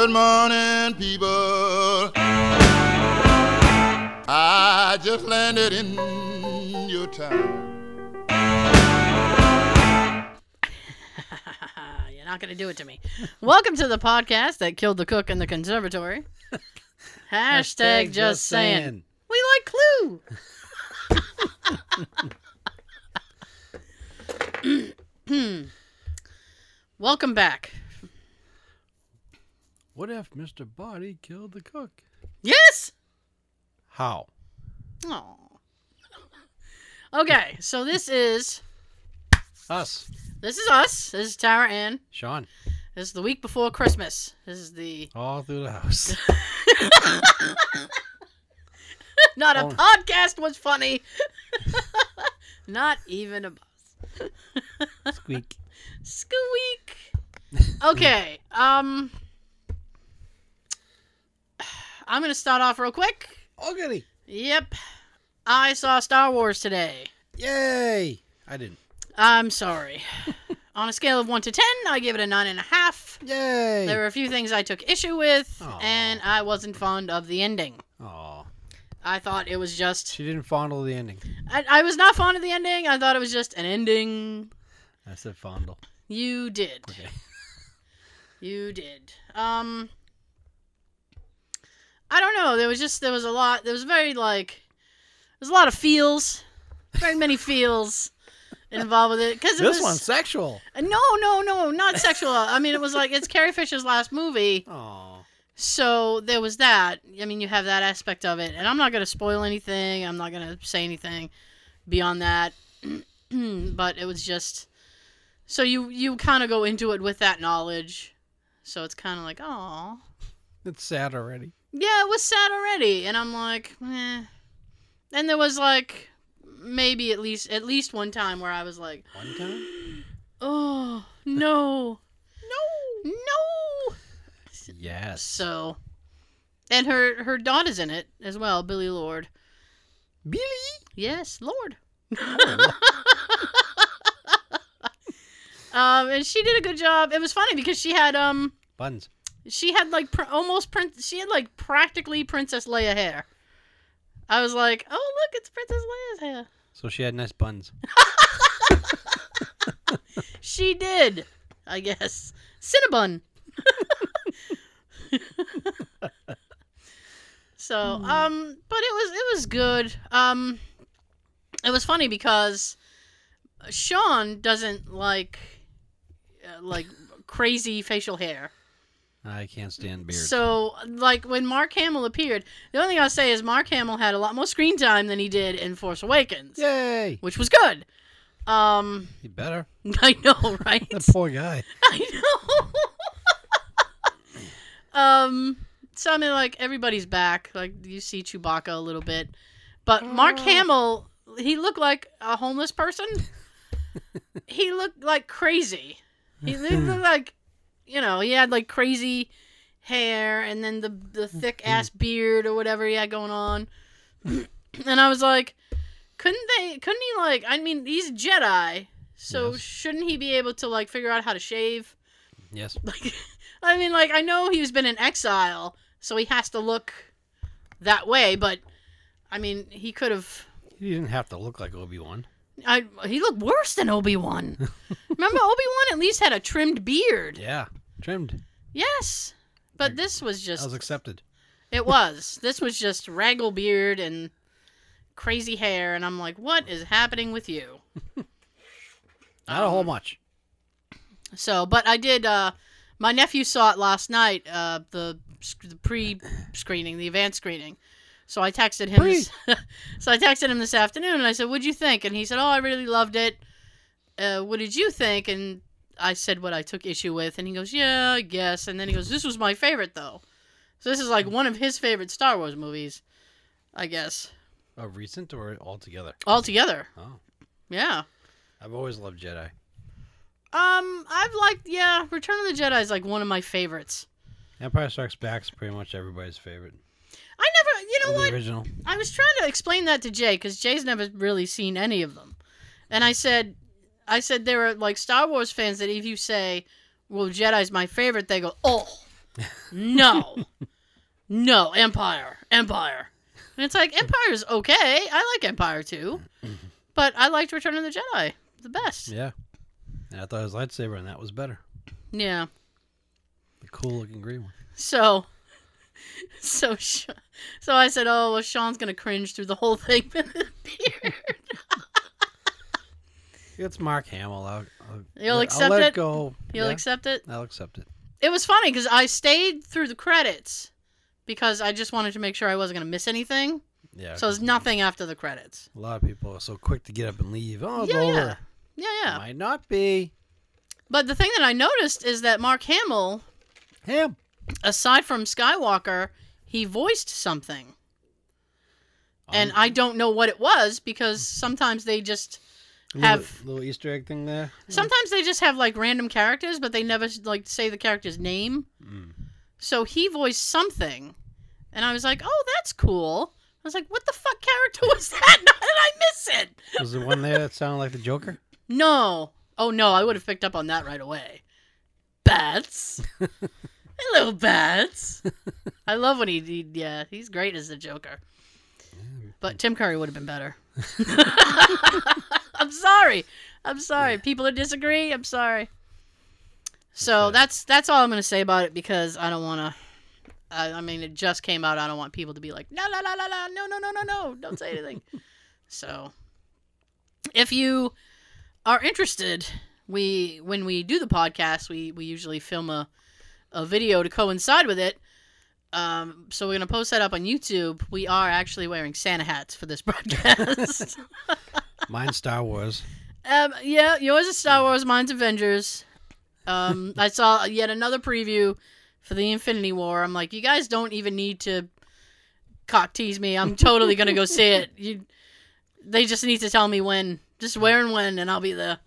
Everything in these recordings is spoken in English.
Good morning, people. I just landed in your town. You're not going to do it to me. Welcome to the podcast that killed the cook in the conservatory. Hashtag, just saying. We like Clue. Welcome back. What if Mr. Boddy killed the cook? Yes. How? Oh. Okay, so this is Us. this is us. This is Tara and Sean. This is the week before Christmas. This is the All through the house. not a Oh. podcast was funny. not even a buzz. Squeak. Squeak. Okay. Um I'm going to start off real quick. Goody. Yep. I saw Star Wars today. Yay. I didn't. I'm sorry. On a scale of 1 to 10, I give it a 9.5. Yay. There were a few things I took issue with, Aw. and I wasn't fond of the ending. Aw. I thought it was just. She didn't fondle the ending. I, I was not fond of the ending. I thought it was just an ending. I said fondle. You did. Okay. You did. Um. I don't know. There was just there was a lot. There was very like there's a lot of feels, very many feels involved with it because This was one's sexual. Uh, no, no, no, not sexual. I mean, it was like it's Carrie Fisher's last movie, Aw. so there was that. I mean, you have that aspect of it, and I'm not gonna spoil anything. I'm not gonna say anything beyond that. but it was just so you you kind of go into it with that knowledge, so it's kind of like, oh, It's sad already. Yeah, it was sad already, and I'm like, eh. And there was like maybe at least at least one time where I was like, One time? oh no, no, no. Yes. So, and her her daughter's in it as well, Billie Lourd. Billie. Yes, Lord. um, and she did a good job. It was funny because she had um Buns. She had like pr- almost prin- she had like practically Princess Leia hair. I was like, oh look, it's Princess Leia's hair. So she had nice buns. She did, I guess. Cinnabon. so, um, but it was it was good. Um, it was funny because Sean doesn't like uh, like crazy facial hair. I can't stand beards. So, like when Mark Hamill appeared, the only thing I'll say is Mark Hamill had a lot more screen time than he did in Force Awakens, Yay. which was good. Um, He better. I know, right? That poor guy. I know. um, so I mean, like everybody's back. Like you see Chewbacca a little bit, but Mark Hamill, he looked like a homeless person. he looked like crazy. He looked like, you know, he had like crazy hair and then the the thick mm-hmm. ass beard or whatever he had going on. and I was like, couldn't they? Couldn't he like? I mean, he's a Jedi. So Yes. shouldn't he be able to like figure out how to shave? Yes. Like, I mean, like I know he's been in exile, so he has to look that way. But I mean, he could have. He didn't have to look like Obi Wan. I he looked worse than Obi Wan. Remember, Obi Wan at least had a trimmed beard. Yeah. Trimmed. Yes, but this was just. I was accepted. It was. This was just raggle beard and crazy hair, and I'm like, what is happening with you? Not a whole Um, much. So, but I did. uh My nephew saw it last night. Uh, the the pre-screening, the advanced screening. So I texted him. This, so I texted him this afternoon, and I said, "What'd you think?" And he said, "Oh, I really loved it. Uh, what did you think?" And I said what I took issue with, and he goes, "Yeah, I guess." And then he goes, "This was my favorite, though." So this is like one of his favorite Star Wars movies, I guess. A recent or altogether? Altogether, Oh. yeah. I've always loved Jedi. Um, I've liked yeah, Return of the Jedi is like one of my favorites. Empire Strikes Back is pretty much everybody's favorite. I never, you know the what? original. I was trying to explain that to Jay because Jay's never really seen any of them, and I said, I said there are like Star Wars fans that if you say, "Well, Jedi's my favorite," they go, "Oh," No. no, Empire. Empire. And it's like Empire's okay. I like Empire too. But I liked Return of the Jedi the best. Yeah. And I thought his lightsaber, and that was better. Yeah. The cool looking green one. So so so I said, "Oh, well Sean's going to cringe through the whole thing beard." It's Mark Hamill. I'll, I'll, You'll I'll accept let it? go. You'll Yeah, accept it? I'll accept it. It was funny cuz I stayed through the credits because I just wanted to make sure I wasn't going to miss anything. Yeah. So there's nothing after the credits. A lot of people are so quick to get up and leave. Oh, it's Yeah, over. yeah. Yeah, yeah. Might not be. But the thing that I noticed is that Mark Hamill, Him. aside from Skywalker, he voiced something. And Um, I don't know what it was because sometimes they just have little Easter egg thing there. sometimes they just have like random characters but they never like say the character's name. Mm. So he voiced something and I was like, "Oh, that's cool." I was like, "What the fuck character was that? How did I miss it?" Was the one there that sounded like the Joker? No. Oh no, I would have picked up on that right away. Bats. Hello, Bats. I love when he, he yeah, he's great as the Joker. But Tim Curry would have been better. I'm sorry. I'm sorry. People that disagree, I'm sorry. So Okay. that's that's all I'm gonna say about it because I don't want to. I, I mean, it just came out. I don't want people to be like, la la la la la, no no no no no, don't say anything. so, if you are interested, we when we do the podcast, we we usually film a a video to coincide with it. Um, so we're gonna post that up on YouTube. We are actually wearing Santa hats for this broadcast. Mine's Star Wars. um, yeah, yours is Star Wars, mine's Avengers. Um, I saw yet another preview for the Infinity War. I'm like, you guys don't even need to cock tease me. I'm totally gonna go see it. You, they just need to tell me when, just where and when, and I'll be there.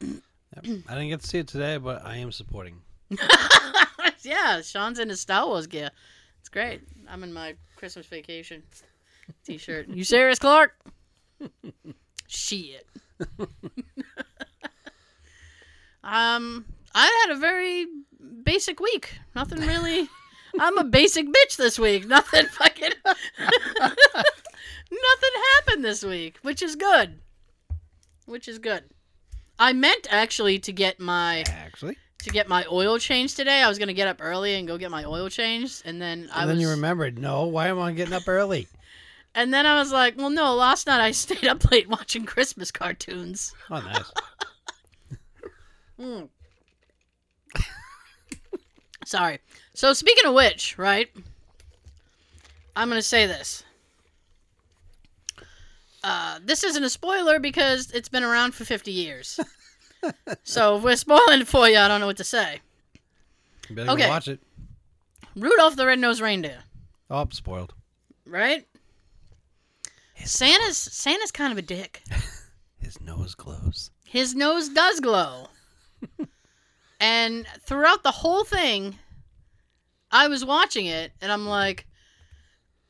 Yep. I didn't get to see it today, but I am supporting. yeah, Sean's in his Star Wars gear. It's great. I'm in my Christmas vacation t-shirt. You serious, Clark? Shit. um, I had a very basic week. Nothing really. I'm a basic bitch this week. Nothing fucking. Nothing happened this week, which is good. Which is good. I meant actually to get my Actually. to get my oil changed today. I was gonna get up early and go get my oil changed, and then I And then was, you remembered, no, why am I getting up early? And then I was like, well, no, last night I stayed up late watching Christmas cartoons. Oh, nice. Mm. Sorry. So speaking of which, right? I'm gonna say this. Uh, this isn't a spoiler because it's been around for 50 years. so if we're spoiling it for you, I don't know what to say. You better Okay. go watch it. Rudolph the Red-Nosed Reindeer. Oh, spoiled. right? Santa's Santa's kind of a dick. His nose glows. His nose does glow. and throughout the whole thing, I was watching it and I'm like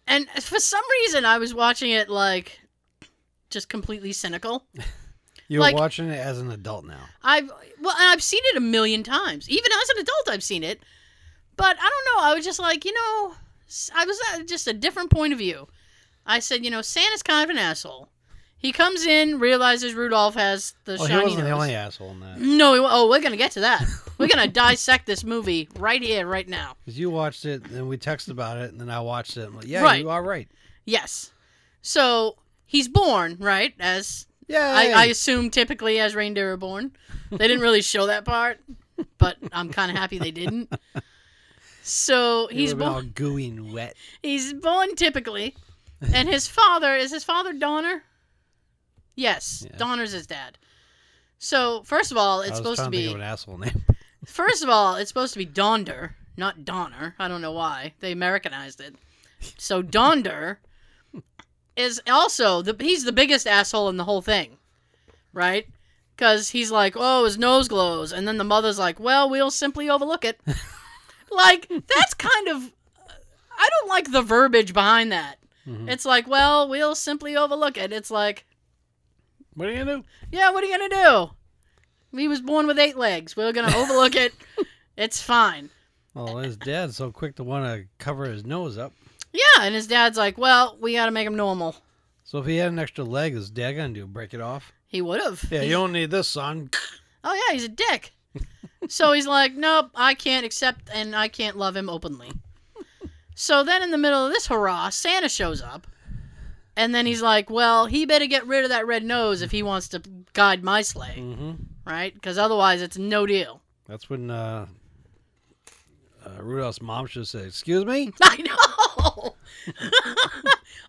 and for some reason I was watching it like just completely cynical. You're Like- watching it as an adult now. I've well, and I've seen it a million times. Even as an adult, I've seen it. But I don't know. I was just like, you know, I was at just a different point of view. I said, you know, Santa's kind of an asshole. He comes in, realizes Rudolph has the Well, he shiny wasn't the only asshole in that. No, he, oh, we're gonna get to that. We're gonna dissect this movie right here, right now. Because you watched it, and we texted about it, and then I watched it. I'm like, yeah, Right. you are right. Yes. So he's born, right? As Yeah. I, I assume typically as reindeer are born. They didn't really show that part, but I'm kind of happy they didn't. So he's born. all gooey and wet. He's born typically, and his father is his father Donner. Yes, Yeah. Donner's his dad. So first of all, it's supposed to be an asshole name. first of all, it's supposed to be Donder, not Donner. I don't know why they Americanized it. So Donder is also the he's the biggest asshole in the whole thing, right? Because he's like, oh, his nose glows, and then the mother's like, well, we'll simply overlook it. like that's kind of I don't like the verbiage behind that. Mhm. It's like, well, we'll simply overlook it. It's like, What are you gonna do? yeah, what are you gonna do? He was born with eight legs. We're gonna overlook it. It's fine. Well, his dad's so quick to want to cover his nose up. Yeah, and his dad's like, "Well, we got to make him normal." So if he had an extra leg, his dad gonna do? Break it off? He would have. Yeah, you don't need this, son. Oh yeah, he's a dick. so he's like, nope, I can't accept and I can't love him openly. So then in the middle of this hurrah, Santa shows up. And then he's like, well, he better get rid of that red nose if he wants to guide my sleigh, Mm-hmm. right? Because otherwise it's no deal. That's when uh, uh, Rudolph's mom should say, "Excuse me, I know.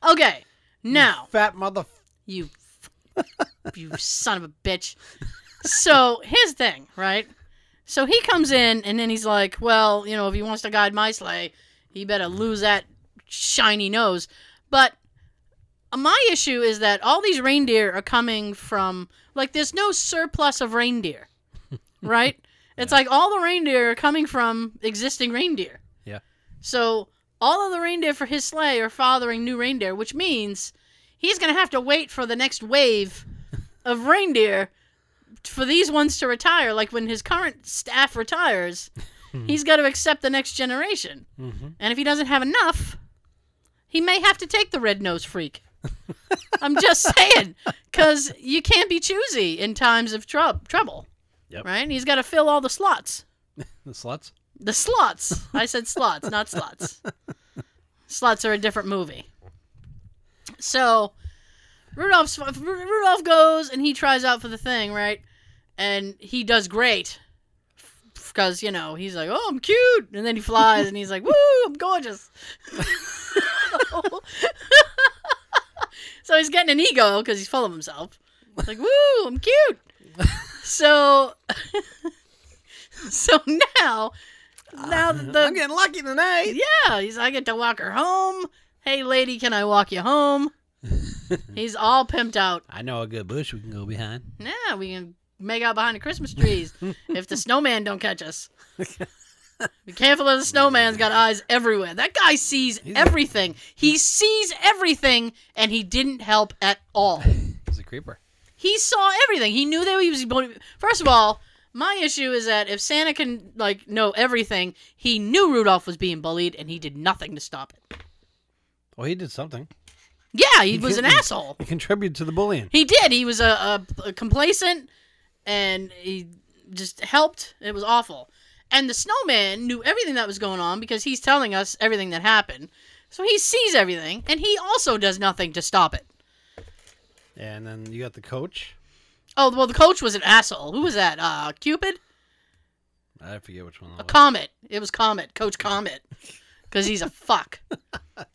okay, now fat mother." you, you son of a bitch. So his thing, right? So he comes in and then he's like, well, you know, if he wants to guide my sleigh, he better lose that shiny nose. But my issue is that all these reindeer are coming from like there's no surplus of reindeer, right? It's like all the reindeer are coming from existing reindeer. Yeah. So all of the reindeer for his sleigh are fathering new reindeer, which means he's going to have to wait for the next wave of reindeer for these ones to retire. Like when his current staff retires, he's got to accept the next generation. Mm-hmm. And if he doesn't have enough, he may have to take the red nose freak. I'm just saying, because you can't be choosy in times of trou- trouble. Yep. Right? He's got to fill all the slots. The slots? The slots. I said slots, not slots. Slots are a different movie. So Rudolph's, Rudolph goes and he tries out for the thing, right? And he does great. Because, you know, he's like, oh, I'm cute. And then he flies and he's like, woo, I'm gorgeous. so he's getting an ego because he's full of himself. Like, woo, I'm cute. So, so now, now that the I'm getting lucky tonight. yeah, he's I get to walk her home. Hey, lady, can I walk you home? he's all pimped out. I know a good bush we can go behind. Yeah, we can make out behind the Christmas trees if the snowman don't catch us. Be careful of the snowman's got eyes everywhere. That guy sees everything. He sees everything, and he didn't help at all. He's a creeper. He saw everything. He knew that he was. going First of all, my issue is that if Santa can like know everything, he knew Rudolph was being bullied, and he did nothing to stop it. Well, he did something. Yeah, he was an asshole. He contributed to the bullying. He did. He was a, a, a complacent, and he just helped. It was awful. And the snowman knew everything that was going on because he's telling us everything that happened. So he sees everything, and he also does nothing to stop it. And then you got the coach. Oh well, the coach was an asshole. Who was that? Uh, Cupid, I forget which one. a was. Comet. It was Comet, Coach Comet, because he's a fuck,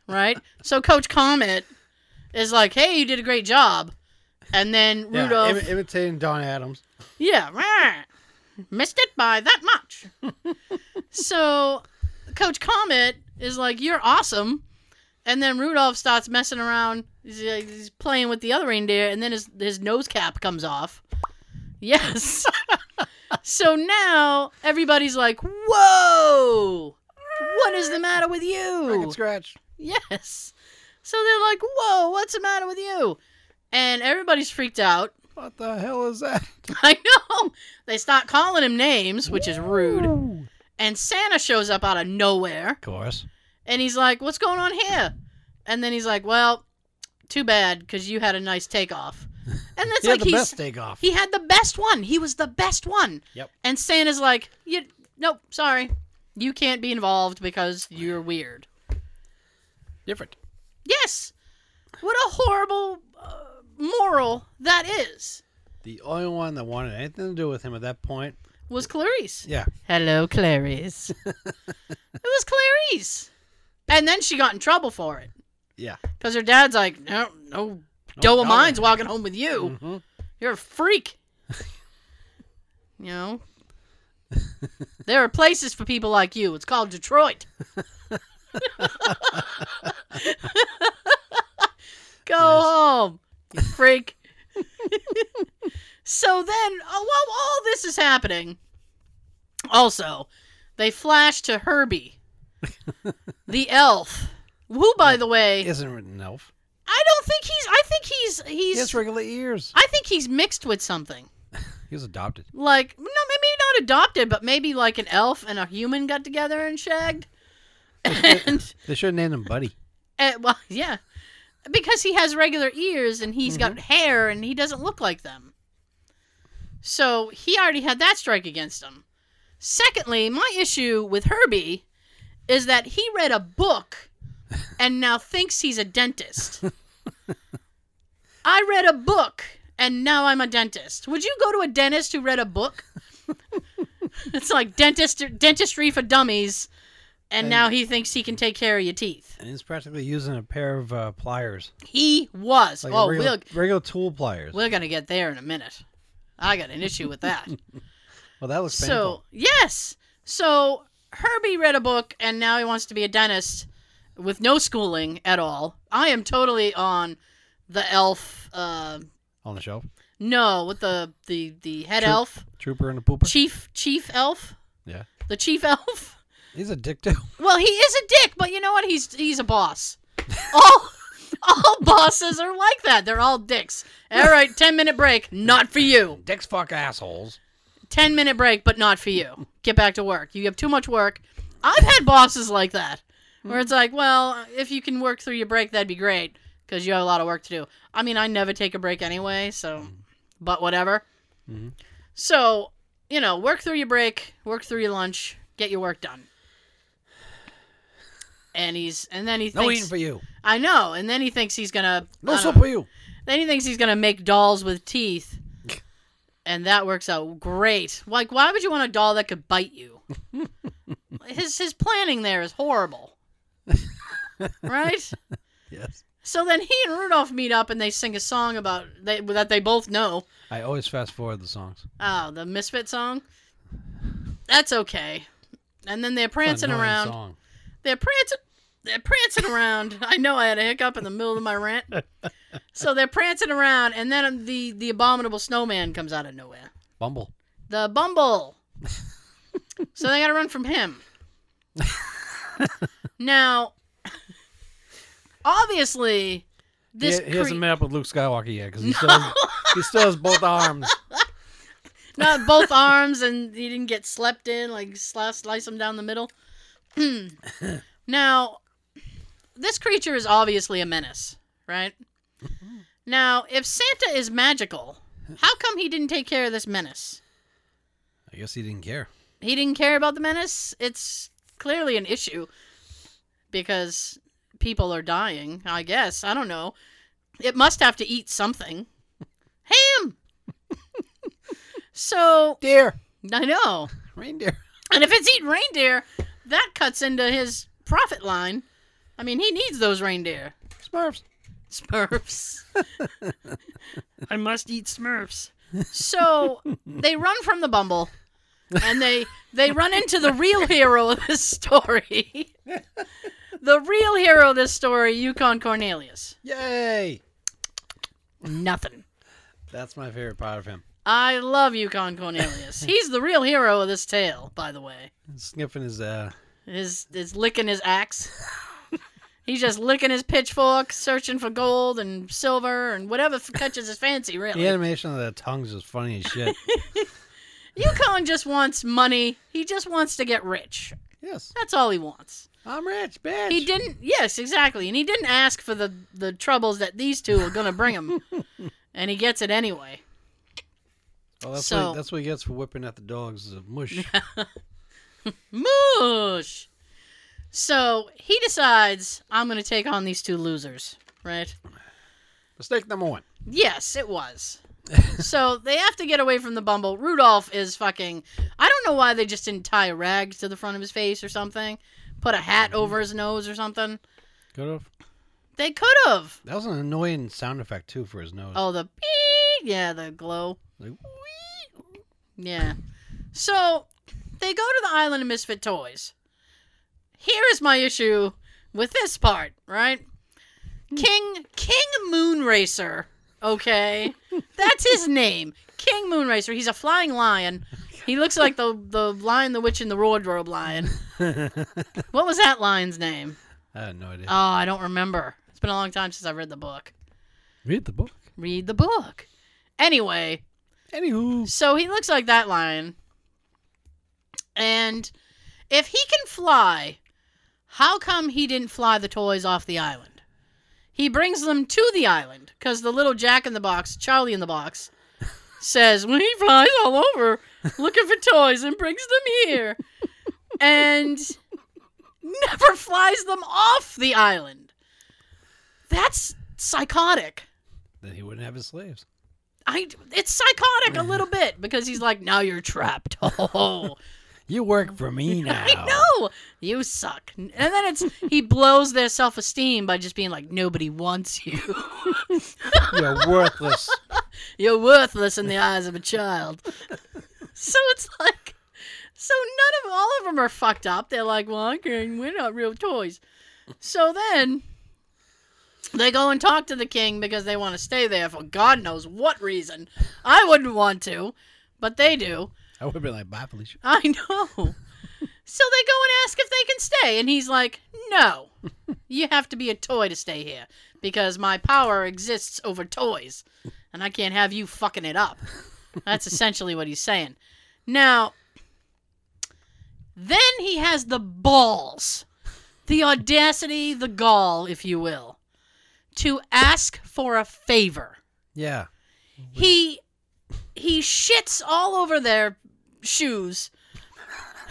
right? So Coach Comet is like, "Hey, you did a great job," and then Yeah, Rudolph. imitating Don Adams. Yeah, rah. missed it by that much. so, Coach Comet is like, "You're awesome," and then Rudolph starts messing around. He's, uh, he's playing with the other reindeer, and then his his nose cap comes off. Yes. so now everybody's like, "Whoa! What is the matter with you?" Record scratch. Yes. So they're like, "Whoa! What's the matter with you?" And everybody's freaked out. What the hell is that? I know. They start calling him names, which is rude. And Santa shows up out of nowhere, Of course. and he's like, "What's going on here?" And then he's like, "Well, too bad, because you had a nice takeoff." And that's He like had the he's best take off. he had the best one. He was the best one. Yep. And Santa's like, "You, nope, sorry, you can't be involved because you're weird." Different. Yes. What a horrible uh, moral that is. The only one that wanted anything to do with him at that point. Was Clarice. Yeah. Hello, Clarice. it was Clarice. And then she got in trouble for it. Yeah. Because her dad's like, no, no, No doe of mine's walking home with you. Mhm. You're a freak. you know? there are places for people like you. It's called Detroit. Go home, you freak. so then, uh, while all this is happening, also, they flash to Herbie, the elf, who, by the way, Isn't an elf. I don't think he's. I think he's. He He's. has regular ears. I think he's mixed with something. He was adopted. Like no, maybe not adopted, but maybe like an elf and a human got together and shagged. and, They should have named him Buddy. and well, yeah, because he has regular ears and he's got Mm-hmm. hair and he doesn't look like them. So he already had that strike against him. Secondly, my issue with Herbie is that he read a book and now thinks he's a dentist. I read a book and now I'm a dentist. Would you go to a dentist who read a book? it's like dentist dentistry for dummies, and And- now he thinks he can take care of your teeth. And he's practically using a pair of uh, pliers. He was. Like oh, regular, we're, regular tool pliers. we're gonna get there in a minute. I got an issue with that. well, that looks so painful. yes, so Herbie read a book and now he wants to be a dentist with no schooling at all. I am totally on the elf. Uh, On the shelf. no, with the the the head Troop- elf, Trooper and a pooper. chief chief elf, Yeah. the chief elf. He's a dick too. Well, he is a dick, but you know what? He's he's a boss. All all bosses are like that. They're all dicks. All right, ten minute break. Not for you. Dicks fuck assholes. 10 minute break, but not for you. Get back to work. You have too much work. I've had bosses like that where it's like, well, if you can work through your break, that'd be great because you have a lot of work to do. I mean, I never take a break anyway, so, but whatever. Mhm. So, you know, work through your break, work through your lunch, get your work done. And he's, and then he No eating for you. I know, and then he thinks he's gonna, No soup for you. then he thinks he's gonna make dolls with teeth, and that works out great. Like, why would you want a doll that could bite you? his his planning there is horrible, right? Yes. So then he and Rudolph meet up and they sing a song about they, that they both know. I always fast forward the songs. Oh, the Misfit song. That's okay. And then they're prancing around. Song. They're prancing. They're prancing around. I know I had a hiccup in the middle of my rant. So they're prancing around, and then the the abominable snowman comes out of nowhere. Bumble. The Bumble. so they got to run from him. now, obviously, this he, he hasn't cre- met up with Luke Skywalker yet because he, still has- he still has both arms. not both arms, and he didn't get slept in, like slice, slice him down the middle. now, this creature is obviously a menace, right? Mm-hmm. now, if Santa is magical, how come he didn't take care of this menace? I guess he didn't care. He didn't care about the menace. It's clearly an issue because people are dying. I guess I don't know. It must have to eat something. Ham. so Deer. I know. Reindeer. And if it's eating reindeer, that cuts into his profit line. I mean, he needs those reindeer. Smurfs. Smurfs. I must eat Smurfs. So they run from the Bumble, and they they run into the real hero of this story. the real hero of this story, Yukon Cornelius. Yay! Nothing. That's my favorite part of him. I love Yukon Cornelius. He's the real hero of this tale, by the way. Sniffing his uh His is licking his axe. He's just licking his pitchfork, searching for gold and silver and whatever catches his fancy. Really, the animation of the tongues is funny as shit. Yukon just wants money. He just wants to get rich. yes. That's all he wants. I'm rich, bitch. He didn't. Yes, exactly. And he didn't ask for the the troubles that these two are gonna bring him, and he gets it anyway. Well, that's, So- what, that's what he gets for whipping at the dogs. Is a mush. Moosh. So he decides I'm gonna take on these two losers, right? Mistake number one. Yes, it was. so they have to get away from the Bumble. Rudolph is fucking. I don't know why they just didn't tie a rag to the front of his face or something. Put a hat mm-hmm. over his nose or something. Could have. They could have. That was an annoying sound effect too for his nose. Oh, the beep. Yeah, the glow. Like, Yeah. So they go to the island of misfit toys. Here is my issue with this part, right? Hmm. King King Moonracer. Okay, that's his name. King Moonracer. He's a flying lion. He looks like the the lion, the witch, and the wardrobe lion. What was that lion's name? I had no idea. Oh, I don't remember. It's been a long time since I read the book. Read the book. Read the book. Anyway, Anywho, so he looks like that lion. And if he can fly, how come he didn't fly the toys off the island? He brings them to the island because the little Jack in the Box, Charlie in the Box, says when he flies all over looking for toys and brings them here, and never flies them off the island. That's psychotic. Then he wouldn't have his slaves. I it's psychotic a little bit because he's like, now you're trapped. Oh, You work for me now. I know you suck. And then it's he blows their self esteem by just being like, nobody wants you. You're worthless. You're worthless in the eyes of a child. So it's like, so none of all of them are fucked up. They're like, well, okay, we're not real toys. So then they go and talk to the king because they want to stay there for God knows what reason. I wouldn't want to, but they do. I would have been like, bye, Felicia. I know. so they go and ask if they can stay, and he's like, "No, you have to be a toy to stay here because my power exists over toys, and I can't have you fucking it up." That's essentially what he's saying. Now, then he has the balls, the audacity, the gall, if you will, to ask for a favor Yeah. he he shits all over their shoes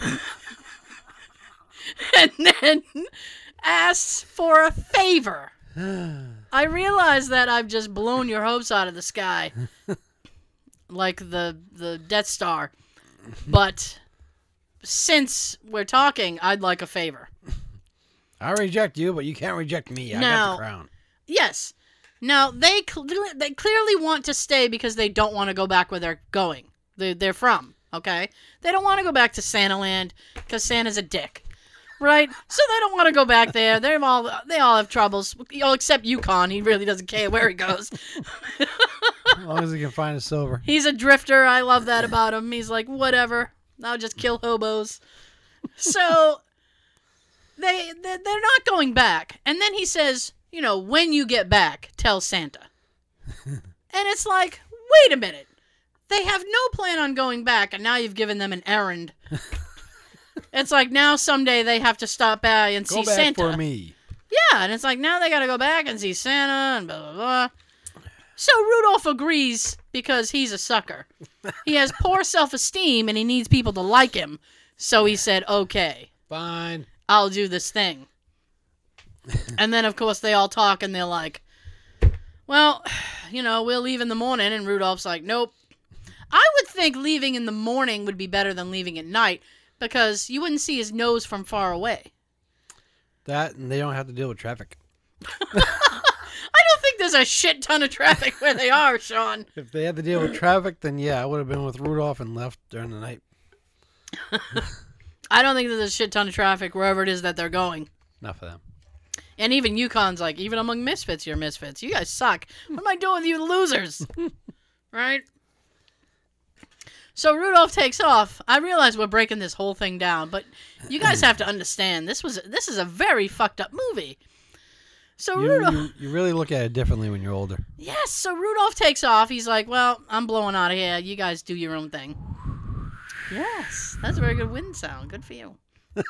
and then asks for a favor i realize that i've just blown your hopes out of the sky like the the death star but since we're talking i'd like a favor I reject you, but you can't reject me. I got the crown. Yes. Now they cl- they clearly want to stay because they don't want to go back where they're going. They they're from. Okay. They don't want to go back to Santa Land because Santa's a dick, right? So they don't want to go back there. They're all they all have troubles. Oh, except Yukon. He really doesn't care where he goes. As long as he can find his silver. He's a drifter. I love that about him. He's like whatever. I'll just kill hobos. So they they- they're not going back. And then he says, you know, when you get back, tell Santa. and it's like, wait a minute. They have no plan on going back, and now you've given them an errand. it's like now someday they have to stop by and Go see back Santa. for me. Yeah, and it's like now they got to go back and see Santa and blah blah blah. So Rudolph agrees because he's a sucker. He has poor self-esteem and he needs people to like him. So he said, "Okay, Fine. I'll do this thing." and then of course they all talk and they're like, "Well, you know, we'll leave in the morning." And Rudolph's like, "Nope." I would think leaving in the morning would be better than leaving at night because you wouldn't see his nose from far away. That and they don't have to deal with traffic. I don't think there's a shit ton of traffic where they are, Sean. If they had to deal with traffic, then yeah, I would have been with Rudolph and left during the night. I don't think there's a shit ton of traffic wherever it is that they're going. Not for them. And even Yukon's like, even among misfits, you're misfits. You guys suck. What am I doing with you losers? right? So Rudolph takes off. I realize we're breaking this whole thing down, but you guys have to understand this was this is a very fucked up movie. So You, Rudolph, you, you really look at it differently when you're older. yes. So Rudolph takes off. He's like, "Well, I'm blowing out of here. You guys do your own thing." Yes, that's a very good wind sound. Good for you.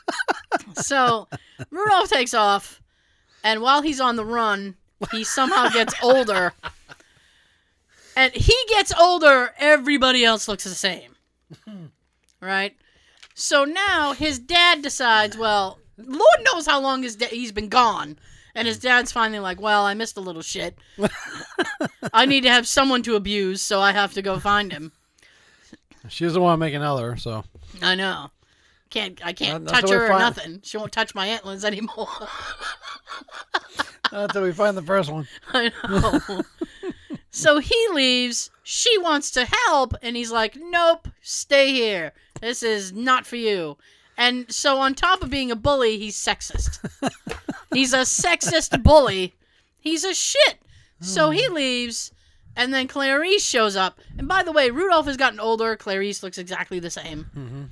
so Rudolph takes off, and while he's on the run, he somehow gets older. And he gets older, everybody else looks the same. Right? So now his dad decides, well, Lord knows how long his da- he's been gone. And his dad's finally like, well, I missed a little shit. I need to have someone to abuse, so I have to go find him. She doesn't want to make another, so I know. Can't I can't Not- not touch till we her or find- nothing. She won't touch my antlers anymore. not until we find the first one. I know. So he leaves. She wants to help, and he's like, "Nope, stay here. This is not for you." And so, on top of being a bully, he's sexist. he's a sexist bully. He's a shit. So he hmm. leaves, and then Clarice shows up. And by the way, Rudolph has gotten older. Clarice looks exactly the same. Mm-hmm.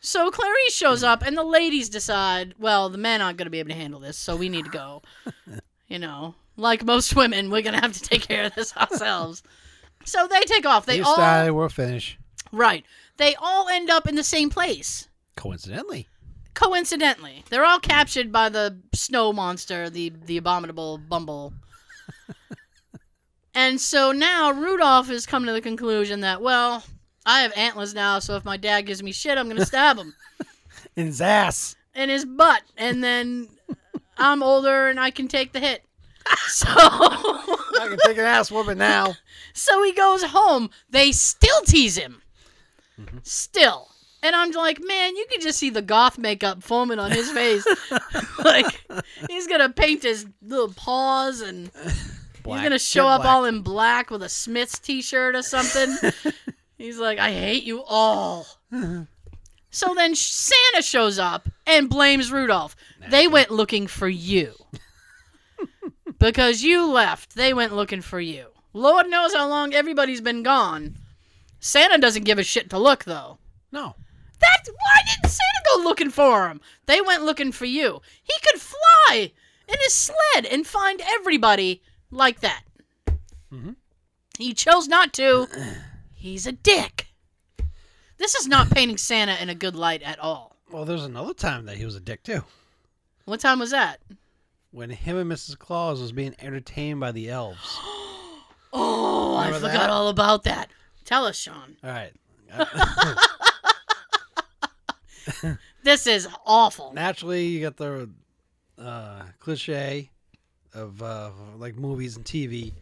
So Clarice shows up, and the ladies decide, well, the men aren't going to be able to handle this, so we need to go. you know, like most women, we're going to have to take care of this ourselves. So they take off. They You all started, we're finished. right. They all end up in the same place. Coincidentally. Coincidentally, they're all captured by the snow monster, the the abominable Bumble. and so now Rudolph has come to the conclusion that well, I have antlers now, so if my dad gives me shit, I'm gonna stab him In his ass. in his butt, and then I'm older and I can take the hit. So. I can take an ass whooping now. So he goes home. They still tease him. Mm-hmm. Still. And I'm like, man, you can just see the goth makeup foaming on his face. like, he's to paint his little paws and he's going to show up all in black with a Smith's t shirt or something. he's like, I hate you all. so then Santa shows up and blames Rudolph. They went looking for you. Because you left. They went looking for you. Lord knows how long everybody's been gone. Santa doesn't give a shit to look, though. No. That why didn't Santa go looking for him? They went looking for you. He could fly in his sled and find everybody like that. Mhm. He chose not to. He's a dick. This is not painting Santa in a good light at all. Well, there's another time that he was a dick too. What time was that? When him and Mrs. Claus was being entertained by the elves. Oh, I forgot that? all about that. Tell us, Sean. All right. This is awful. Naturally, you got the uh, cliche of uh, like movies and TV.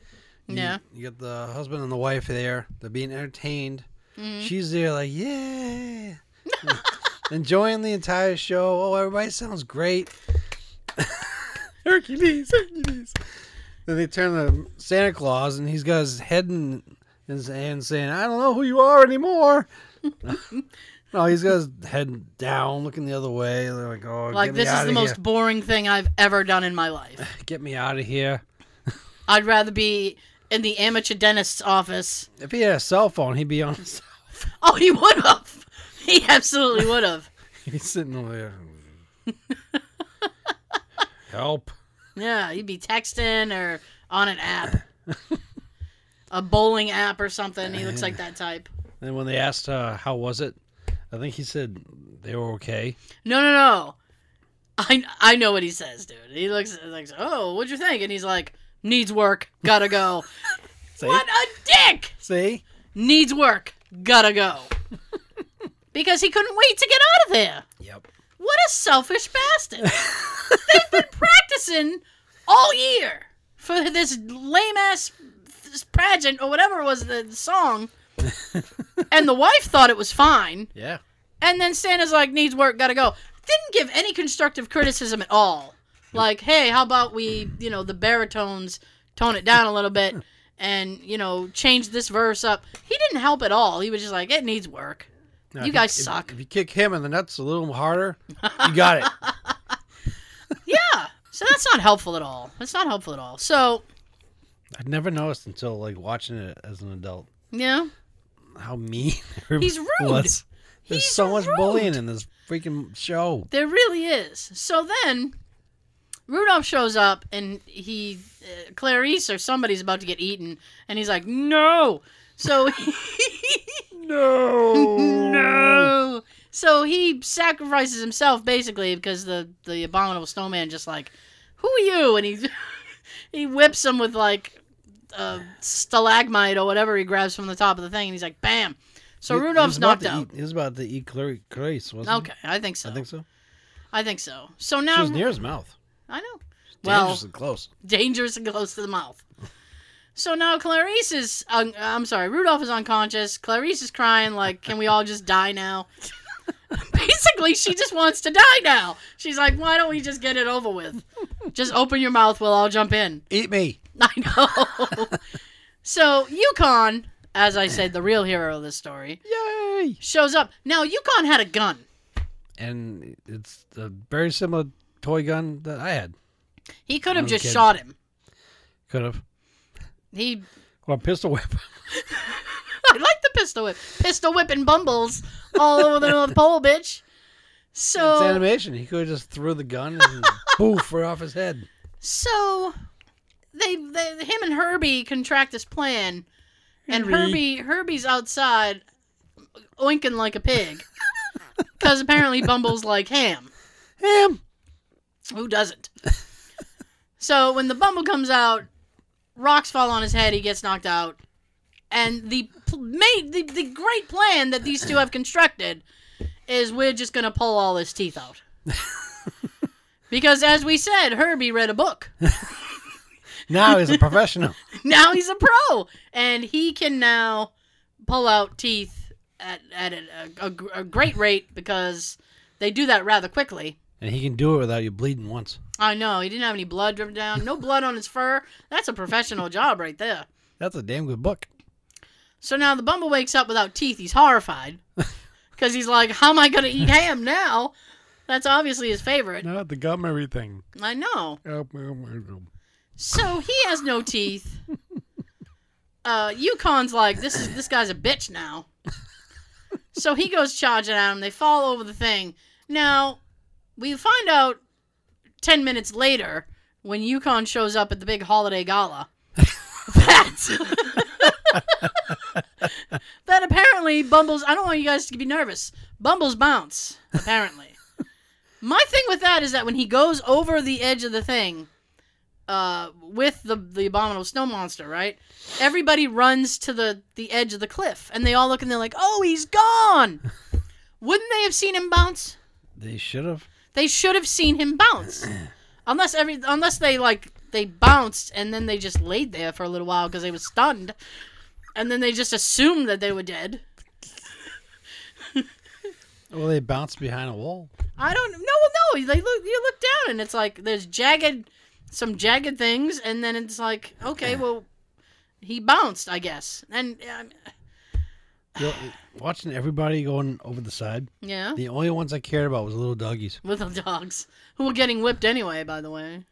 You, Yeah. You got the husband and the wife there. They're being entertained. Mhm. She's there like, yeah. Enjoying the entire show. Oh, everybody sounds great. Hercules, Hercules. Then they turn to Santa Claus, and he's got his head in his hand saying, I don't know who you are anymore. no, he's got his head down, looking the other way. They're like, oh, Like this is the most boring thing I've ever done in my life. Get me out of here. I'd rather be in the amateur dentist's office. If he had a cell phone, he'd be on his Oh, he would have. He absolutely would have. He's sitting over there. Help. Yeah, he'd be texting or on an app, a bowling app or something. He looks like that type. And when they asked uh, how was it, I think he said they were okay. No, no, no. I I know what he says, dude. He looks like, oh, what'd you think? And he's like, needs work, gotta go. See? what a dick! See? Needs work, gotta go. because he couldn't wait to get out of there. Yep. What a selfish bastard. They've been practicing all year for this lame ass pageant or whatever it was the song. and the wife thought it was fine. Yeah. And then Santa's like, needs work, gotta go. Didn't give any constructive criticism at all. Hmm. Like, hey, how about we, you know, the baritones tone it down a little bit and, you know, change this verse up. He didn't help at all. He was just like, it needs work. Now, You guys if- suck. If you kick him in the nuts a little harder, you got it. Yeah. So that's not helpful at all. That's not helpful at all. So, I'd never noticed until like watching it as an adult yeah. how mean He's rude. was. There's He's so much rude. bullying in this freaking show. There really is. So then Rudolph shows up and he uh, Clarice or somebody's about to get eaten and he's like, "No." So he No. no. So he sacrifices himself basically because the the abominable snowman just like, "Who are you?" and he he whips him with like a stalagmite or whatever he grabs from the top of the thing and he's like, "Bam." So He- he Rudolph's about knocked out. Eat, he was about to eat Clarice, Clarice wasn't Okay, I think so. I think so. I think so. So She now was near his mouth. I know. Well, and close. dangerous and close to the mouth. So now Clarice is, un- I'm sorry, Rudolph is unconscious. Clarice is crying, like, can we all just die now? Basically, she just wants to die now. She's like, why don't we just get it over with? Just open your mouth, we'll all jump in. Eat me. I know. so Yukon, as I said, the real hero of this story, Yay! shows up. Now, Yukon had a gun. And it's a very similar toy gun that I had. He could have just kid. shot him. Could have. He a pistol whip. I like the pistol whip. Pistol whipping bumbles all over the North Pole, bitch. It's So, animation. He could have just threw the gun and poof right off his head. so they, they, him and Herbie contract this plan, and Herbie. Herbie, Herbie's outside, oinking like a pig, because apparently Bumble's like ham. Ham. Who doesn't? so when the Bumble comes out, rocks fall on his head. He gets knocked out, and the made the, the great plan that these two have constructed is we're just gonna pull all his teeth out. because as we said, Herbie read a book. Now he's a professional. now he's a pro, and he can now pull out teeth at at a, a, a great rate because they do that rather quickly. and he can do it without you bleeding once. I know he didn't have any blood dripping down, no blood on his fur. That's a professional job right there. That's a damn good book. So now the Bumble wakes up without teeth. He's horrified because he's like, "How am I gonna eat ham now?" That's obviously his favorite. Not the gum everything. I know. So he has no teeth. Uh, Yukon's like, this is this guy's a bitch now. So he goes charging at him. They fall over the thing. Now, we find out ten minutes later when Yukon shows up at the big holiday gala that that apparently Bumbles. I don't want you guys to be nervous. Bumbles bounce apparently. My thing with that is that when he goes over the edge of the thing, uh, with the the abominable snow monster, right? Everybody runs to the the edge of the cliff, and they all look and they're like, "Oh, he's gone!" Wouldn't they have seen him bounce? They should have. They should have seen him bounce, unless every unless they like they bounced and then they just laid there for a little while because they were stunned, and then they just assumed that they were dead. Well, they bounced behind a wall. I don't know. no well no they look you look down and it's like there's jagged some jagged things and then it's like okay well he bounced I guess and um, You know, watching everybody going over the side. yeah The only ones I cared about was little doggies. little dogs who were getting whipped anyway by the way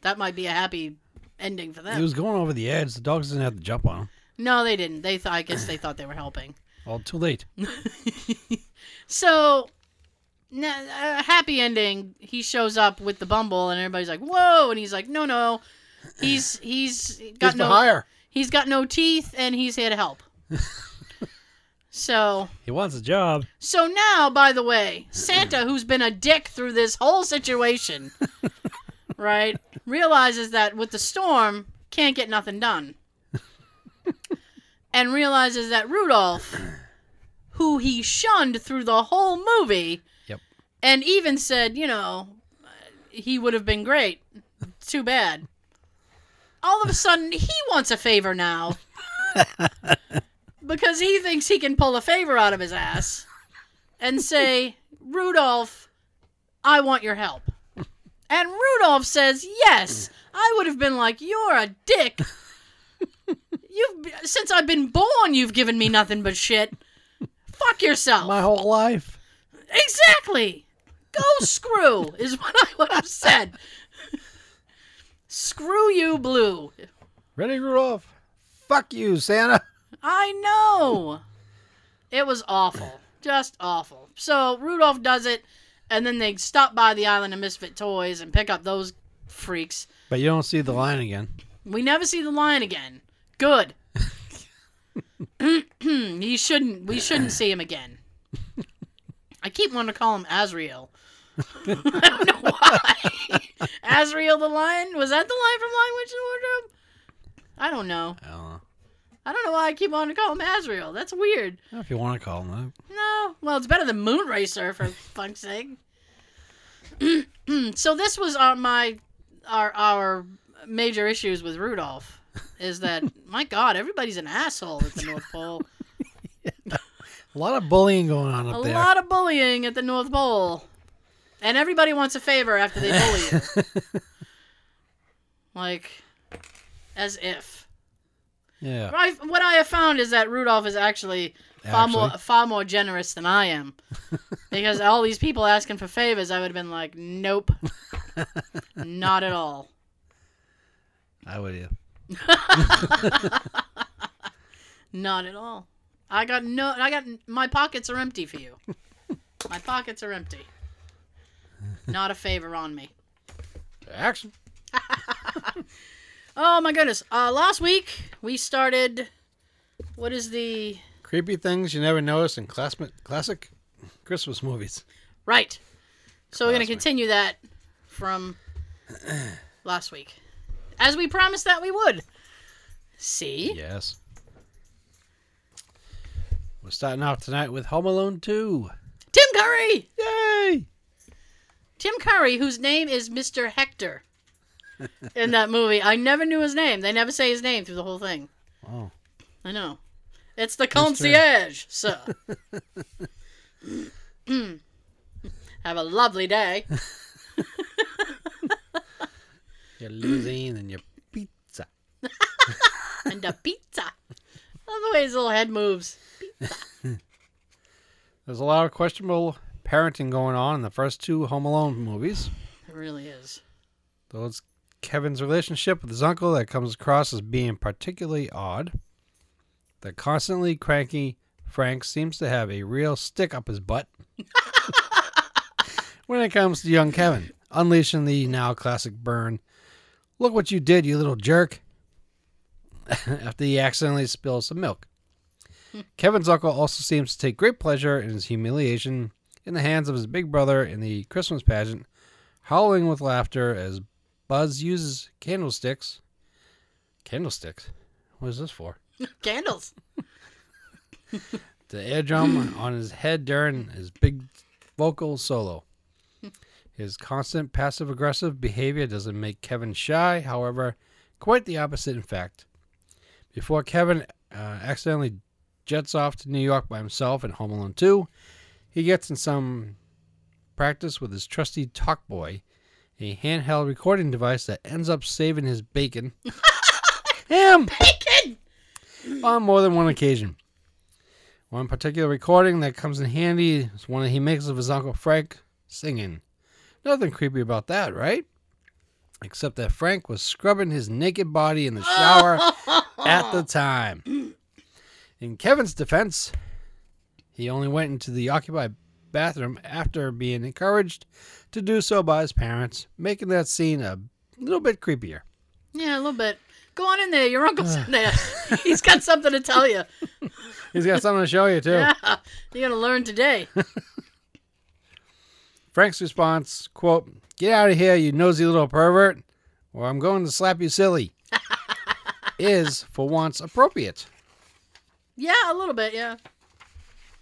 that might be a happy ending for them. He was going over the edge. The dogs didn't have to jump on him. no they didn't they th- I guess they thought they were helping All too late. so a uh, happy ending he shows up with the bumble and everybody's like whoa and he's like no no he's he's got He's no hire. He's got no teeth and he's here to help. so, He wants a job. so now, by the way, Santa, who's been a dick through this whole situation, right, realizes that with the storm, can't get nothing done. and realizes that Rudolph, who he shunned through the whole movie, Yep. and even said, you know, he would have been great. Too bad. All of a sudden, he wants a favor now. because he thinks he can pull a favor out of his ass and say, Rudolph, I want your help. And Rudolph says, Yes. I would have been like, You're a dick. You've since I've been born, you've given me nothing but shit. Fuck yourself. My whole life. Exactly. Go screw is what I would have said. screw you, Blue. Ready, Rudolph? Fuck you, Santa. I know. It was awful. Just awful. So Rudolph does it, and then they stop by the island of misfit toys and pick up those freaks. But you don't see the line again. We never see the lion again. Good. he shouldn't. We shouldn't see him again. I keep wanting to call him Azrael. I don't know why. Azrael the lion? Was that the lion from Lion Witch and Wardrobe? I don't know. I don't know. I don't know why I keep wanting to call him Azrael. That's weird. If you want to call him that. No. Well, it's better than Moonracer for fuck's sake. so this was our my our our major issues with Rudolph is that my God, everybody's an asshole at the North Pole. that. A lot of bullying going on A up there. A lot of bullying at the North Pole, and everybody wants a favor after they bully you. like, as if. Yeah. I, what I have found is that Rudolph is actually far more far more generous than I am. because all these people asking for favors, I would have been like, nope, not at all. I would. Yeah. Not at all. I got no. I got my pockets are empty for you. My pockets are empty. Not a favor on me. Action. Oh my goodness. Uh, last week we started. What is the Creepy things you never noticed in classma- classic. Christmas movies. Right. So we're going to continue that from last week. As we promised that we would. See? Yes. We're starting off tonight with Home Alone 2. Tim Curry! Yay! Tim Curry, whose name is Mr. Hector in that movie. I never knew his name. They never say his name through the whole thing. Oh. I know. It's the concierge, sir. Have a lovely day. You're losing and your pizza. And a pizza. Love the way his little head moves. There's a lot of questionable parenting going on in the first two Home Alone movies. It really is. Though it's Kevin's relationship with his uncle that comes across as being particularly odd. The constantly cranky Frank seems to have a real stick up his butt when it comes to young Kevin, unleashing the now classic burn. Look what you did, you little jerk. After he accidentally spills some milk. Kevin's uncle also seems to take great pleasure in his humiliation in the hands of his big brother in the Christmas pageant, howling with laughter as Buzz uses candlesticks. Candlesticks? What is this for? Candles. The air drum on his head during his big vocal solo. His constant passive aggressive behavior doesn't make Kevin shy, however, quite the opposite, in fact. Before Kevin uh, accidentally jets off to New York by himself in Home Alone 2, he gets in some practice with his trusty Talk Boy, a handheld recording device that ends up saving his bacon. Him! Bacon! on more than one occasion. One particular recording that comes in handy is one that he makes of his Uncle Frank singing. Nothing creepy about that, right? Except that Frank was scrubbing his naked body in the shower at the time. In Kevin's defense, he only went into the occupied bathroom after being encouraged to do so by his parents, making that scene a little bit creepier. Yeah, a little bit. Go on in there. Your uncle's in there. He's got something to tell you. He's got something to show you, too. Yeah, you're gonna learn today. Frank's response, quote, Get out of here, you nosy little pervert, or I'm going to slap you silly, is, for once, appropriate. Yeah, a little bit. Yeah.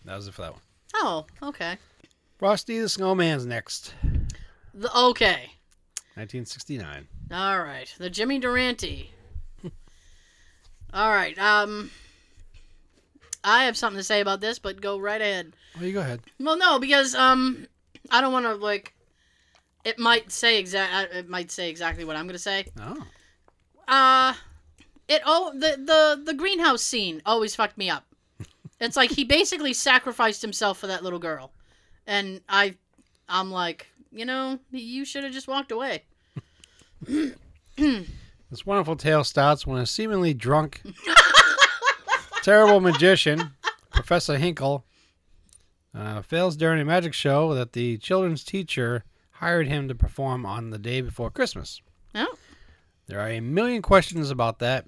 That was it for that one. Oh, okay. Frosty the Snowman's next, The, okay. 1969. All right. The Jimmy Durante. All right. Um, I have something to say about this, but go right ahead. Oh, you go ahead. Well, no, because um, I don't want to like. It might say exact. It might say exactly what I'm gonna say. Oh. Uh, it oh the the the greenhouse scene always fucked me up. It's like he basically sacrificed himself for that little girl, and I, I'm like, you know, you should have just walked away. This wonderful tale starts when a seemingly drunk, terrible magician, Professor Hinkle, uh, fails during a magic show that the children's teacher hired him to perform on the day before Christmas. Oh, There are a million questions about that,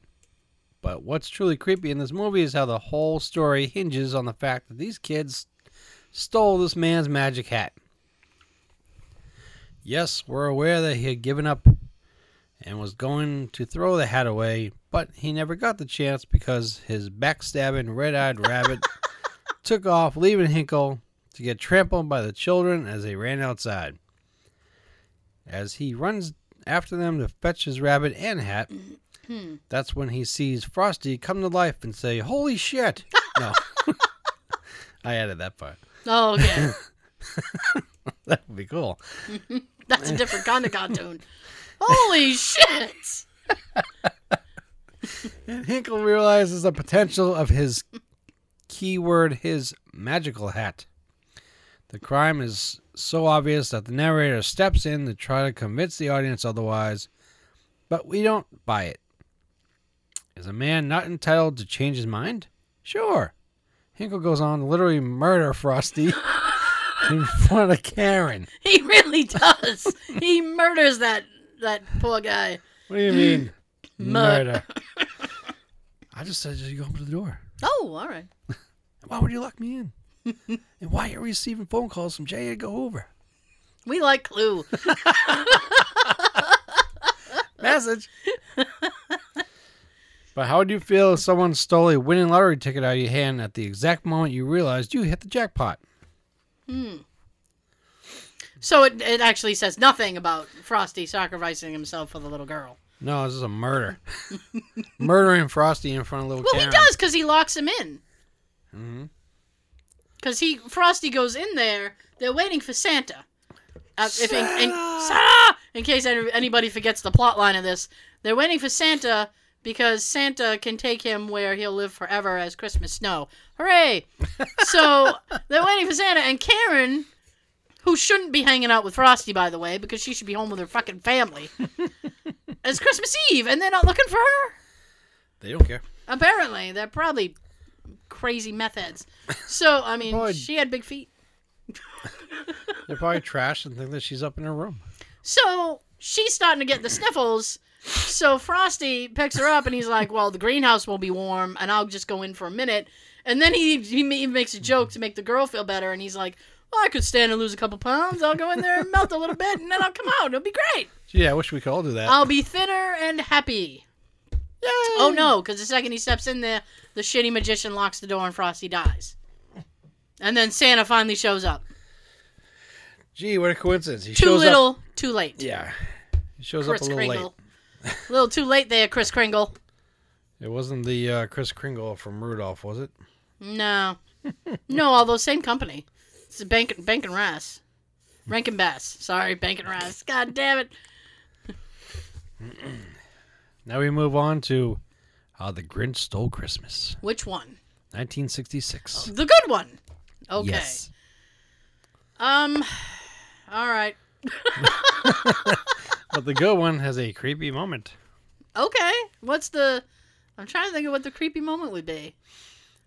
but what's truly creepy in this movie is how the whole story hinges on the fact that these kids stole this man's magic hat. Yes, we're aware that he had given up and was going to throw the hat away, but he never got the chance because his backstabbing red eyed rabbit took off, leaving Hinkle to get trampled by the children as they ran outside. As he runs after them to fetch his rabbit and hat, Hmm. that's when he sees Frosty come to life and say, Holy shit! No. I added that part. oh, okay. That would be cool. That's a different kind of cartoon. Holy shit! And Hinkle realizes the potential of his keyword, his magical hat. The crime is so obvious that the narrator steps in to try to convince the audience otherwise, but we don't buy it. Is a man not entitled to change his mind? Sure. Hinkle goes on to literally murder Frosty in front of Karen. He really does. he murders that that poor guy. What do you mean? Murder. I just said you go open the door. Oh, all right. Why would you lock me in? and why are you receiving phone calls from J. Edgar Hoover? We like Clue. Message. But how would you feel if someone stole a winning lottery ticket out of your hand at the exact moment you realized you hit the jackpot? Hmm. So it, it actually says nothing about Frosty sacrificing himself for the little girl. No, this is a murder. Murdering Frosty in front of a little Well, Karen. he does because he locks him in. hmm Because he Frosty goes in there. They're waiting for Santa. Uh, if in, in, Sarah! in case anybody forgets the plot line of this, they're waiting for Santa because Santa can take him where he'll live forever as Christmas snow. Hooray! so they're waiting for Santa, and Karen, who shouldn't be hanging out with Frosty, by the way, because she should be home with her fucking family, it's Christmas Eve, and they're not looking for her. They don't care. Apparently, they're probably crazy meth heads. So, I mean, Boy. she had big feet. They're probably trash and think that she's up in her room. So she's starting to get the sniffles. So Frosty picks her up and he's like, "Well, the greenhouse will be warm, and I'll just go in for a minute." And then he he ma- makes a joke to make the girl feel better, and he's like, "Well, I could stand and lose a couple pounds. I'll go in there and melt a little bit, and then I'll come out. It'll be great. Gee, I wish we could all do that. I'll be thinner and happy." Yay. Oh no, because the second he steps in there, the shitty magician locks the door and Frosty dies. And then Santa finally shows up. Gee, what a coincidence. He Too shows little, up. too late. Yeah. He shows Chris up a little Kringle. A little too late there, Chris Kringle. It wasn't the uh, Chris Kringle from Rudolph, was it? No. no, although same company. It's Bank and Bank and Rass. Rankin Bass. Sorry, Bank and Rass. God damn it. Now we move on to How the Grinch Stole Christmas, Which one? 1966. The good one. Okay. Yes. Um all right. But the good one has a creepy moment. Okay. What's the I'm trying to think of what the creepy moment would be.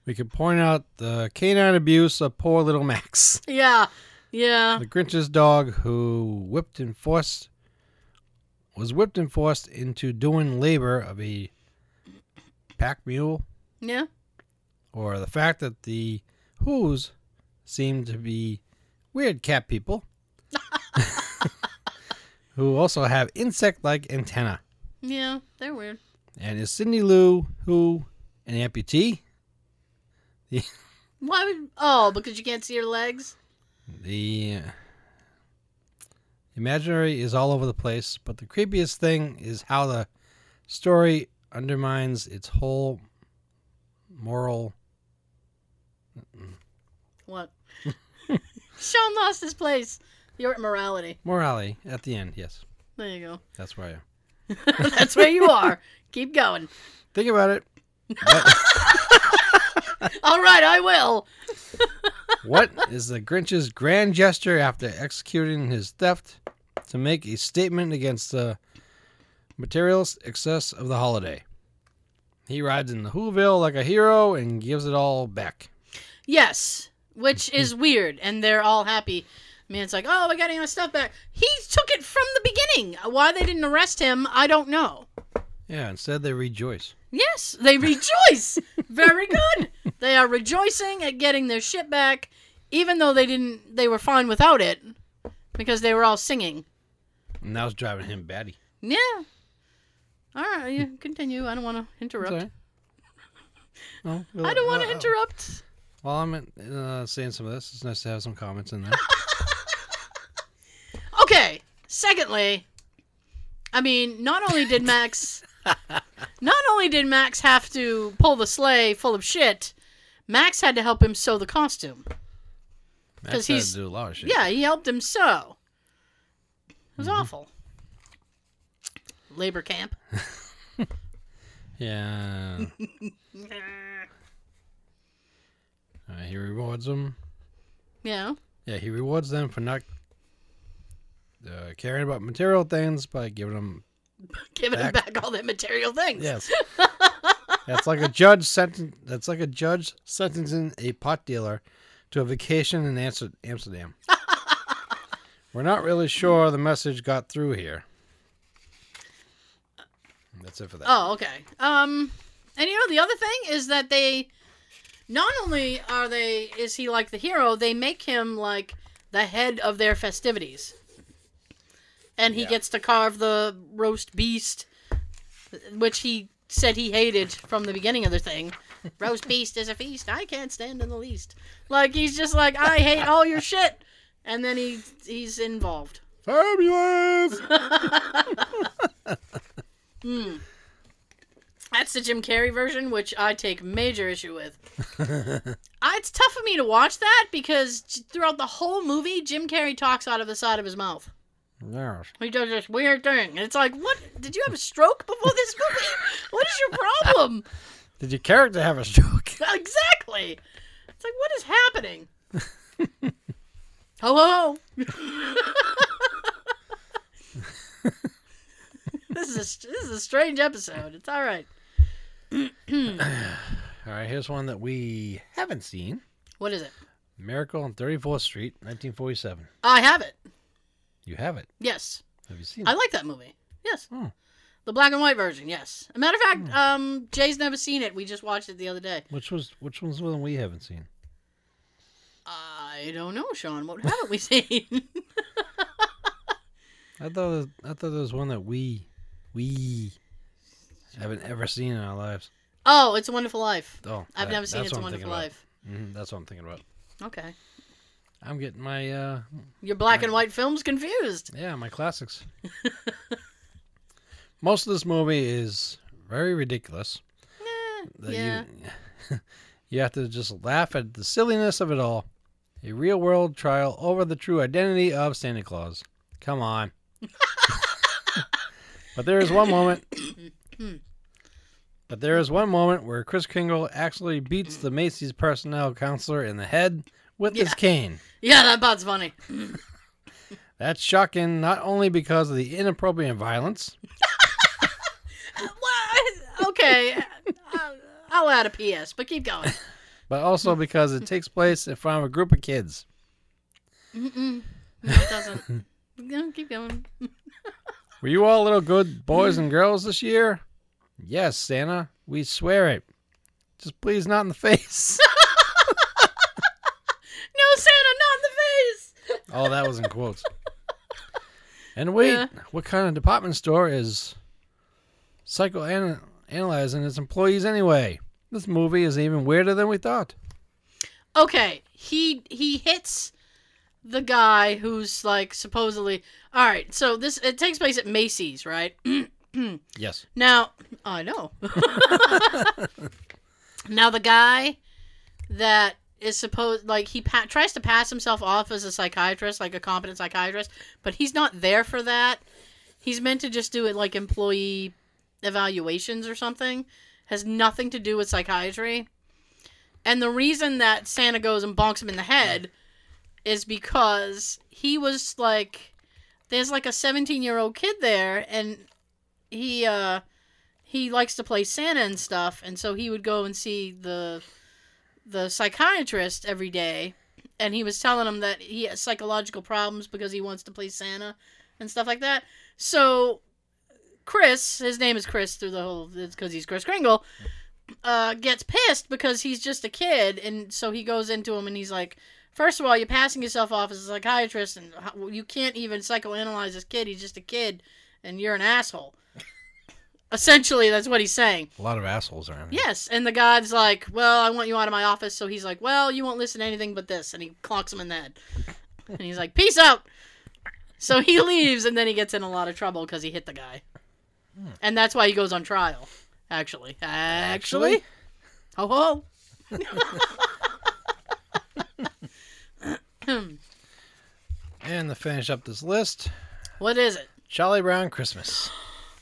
We could point out the canine abuse of poor little Max, Yeah. Yeah. the Grinch's dog who whipped and forced was whipped and forced into doing labor of a pack mule, Yeah. or the fact that the Who's seem to be weird cat people who also have insect-like antenna. Yeah. They're weird. And is Cindy Lou Who an amputee? Why would Oh, because you can't see her legs? The uh, imaginary is all over the place, but the creepiest thing is how the story undermines its whole moral. What? Sean lost his place. You're at morality. Morality at the end, yes. There you go. That's where I am. That's where you are. Keep going. Think about it. All right, I will. What is the Grinch's grand gesture after executing his theft to make a statement against the material excess of the holiday? He rides in the Whoville like a hero and gives it all back. Yes, which is weird, and they're all happy. I mean, it's like, oh, we're getting our stuff back. He took it from the beginning. Why they didn't arrest him, I don't know. Yeah, instead they rejoice. Yes, they rejoice. Very good. They are rejoicing at getting their shit back, even though they didn't. They were fine without it because they were all singing. And that was driving him batty. Yeah. All right, you continue. I don't want to interrupt. No, I don't want uh, to interrupt. While I'm uh, saying some of this, it's nice to have some comments in there. Okay. Secondly, I mean, not only did Max, not only did Max have to pull the sleigh full of shit, Max had to help him sew the costume. Max had he's- to do a lot of shit. Yeah, he helped him sew. It was awful. Labor camp. Yeah. Uh, he rewards them. Yeah. Yeah, he rewards them for not uh, caring about material things by giving them. Giving him Back. back all their material things. Yes. That's like a judge senten- That's like a judge sentencing a pot dealer to a vacation in Amsterdam. We're not really sure the message got through here. That's it for that. Oh, okay. Um, and you know the other thing is that they Not only are they is he like the hero, they make him like the head of their festivities. And he Yeah. gets to carve the roast beast which he said he hated from the beginning of the thing. roast beast is a feast I can't stand in the least. Like he's just like I hate all your shit. And then he he's involved. Fabulous. Hmm. That's the Jim Carrey version, which I take major issue with. Uh, it's tough for me to watch that because throughout the whole movie, Jim Carrey talks out of the side of his mouth. Yes. He does this weird thing, and it's like, what? Did you have a stroke before this movie? What is your problem? Did your character have a stroke? exactly. It's like, what is happening? Hello. this is a, this is a strange episode. It's all right. All right, here's one that we haven't seen. What is it? Miracle on 34th Street, 1947. I have it. You have it. Yes. Have you seen I it? like that movie. Yes. Hmm. The black and white version, yes. A matter of fact, um, Jay's never seen it. We just watched it the other day. Which was which one's the one we haven't seen? I don't know, Sean. What haven't we seen? I thought I thought there was one that we we haven't ever seen in our lives. oh, It's a Wonderful Life. Oh, I've that- never seen It's a what I'm thinking Wonderful. Life. Mhm, that's what I'm thinking about. Okay. I'm getting my uh Your black and white films confused. yeah my classics. Most of this movie is very ridiculous. Yeah. you you have to just laugh at the silliness of it all. A real world trial over the true identity of Santa Claus. Come on. but there is one moment. but there is one moment where Chris Kringle actually beats the Macy's personnel counselor in the head with his cane. Yeah, that part's funny. That's shocking not only because of the inappropriate violence? Okay. I'll- I'll add a PS, but keep going. but also because it takes place in front of a group of kids. Mm-mm. No, it doesn't. No, keep going. Were you all little good boys and mm. girls this year? Yes, Santa. We swear it. Just please not in the face. No, Santa, not in the face. oh, that was in quotes. And wait, Yeah. what kind of department store is psychoanalyzing its employees anyway? This movie is even weirder than we thought. Okay, he he hits the guy who's like supposedly all right. So this it takes place at Macy's, right? Yes. Now I know. now the guy that is supposed like he pa- tries to pass himself off as a psychiatrist, like a competent psychiatrist, but he's not there for that. He's meant to just do it like employee evaluations or something. Has nothing to do with psychiatry. And the reason that Santa goes and bonks him in the head is because he was like there's like a 17 year old kid there and he uh he likes to play Santa and stuff and so he would go and see the the psychiatrist every day and he was telling him that he has psychological problems because he wants to play Santa and stuff like that. So Chris, his name is Chris through the whole it's because he's Chris Kringle, uh, gets pissed because he's just a kid and so he goes into him and he's like First of all, you're passing yourself off as a psychiatrist, and you can't even psychoanalyze this kid. He's just a kid, and you're an asshole. Essentially, that's what he's saying. A lot of assholes around here. Yes, and the guy's like, "Well, I want you out of my office." So he's like, "Well, you won't listen to anything but this," and he clocks him in the head. And he's like, "Peace out." So he leaves, and then he gets in a lot of trouble because he hit the guy, hmm. and that's why he goes on trial. Actually, actually, ho ho. And to finish up this list, What is it? Charlie Brown Christmas.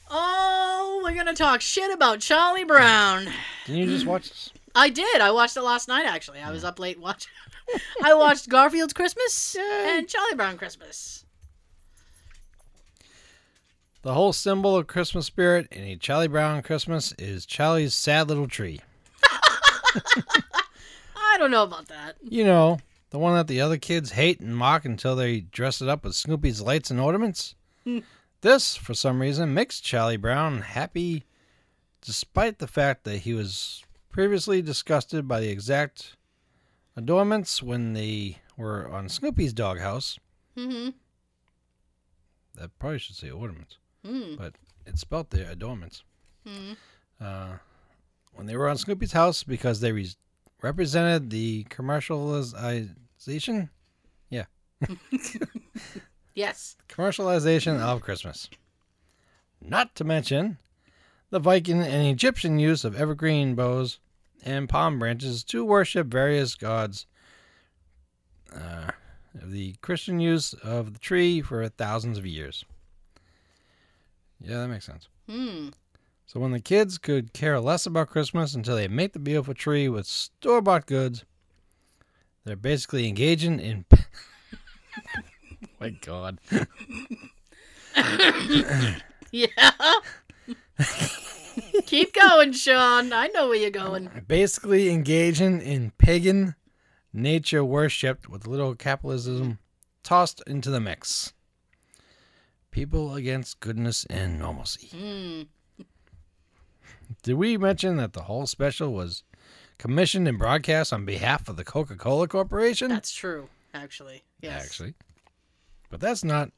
Oh, we're gonna talk shit about Charlie Brown. Didn't you just watch this? I did. I watched it last night. Actually, I was up late watching. I watched Garfield's Christmas and Charlie Brown Christmas. The whole symbol of Christmas spirit in a Charlie Brown Christmas is Charlie's sad little tree. I don't know about that. You know, the one that the other kids hate and mock until they dress it up with Snoopy's lights and ornaments. Hmm. This, for some reason, makes Charlie Brown happy despite the fact that he was previously disgusted by the exact adornments when they were on Snoopy's doghouse. Mm-hmm. That probably should say ornaments, Mm. but it's spelled there, adornments. Mm. Uh, when they were on Snoopy's house because they re- represented the commercialization Yes. commercialization of Christmas. Not to mention the Viking and Egyptian use of evergreen boughs and palm branches to worship various gods. Uh, the Christian use of the tree for thousands of years. Yeah, that makes sense. Hmm. So when the kids could care less about Christmas until they make the beautiful tree with store-bought goods, they're basically engaging in. My God. Yeah. Keep going, Sean. I know where you're going. basically engaging in pagan nature worship with a little capitalism tossed into the mix. People against goodness and normalcy. Hmm. Did we mention that the whole special was commissioned and broadcast on behalf of the Coca Cola Corporation? That's true, actually. Yes. Actually. But that's not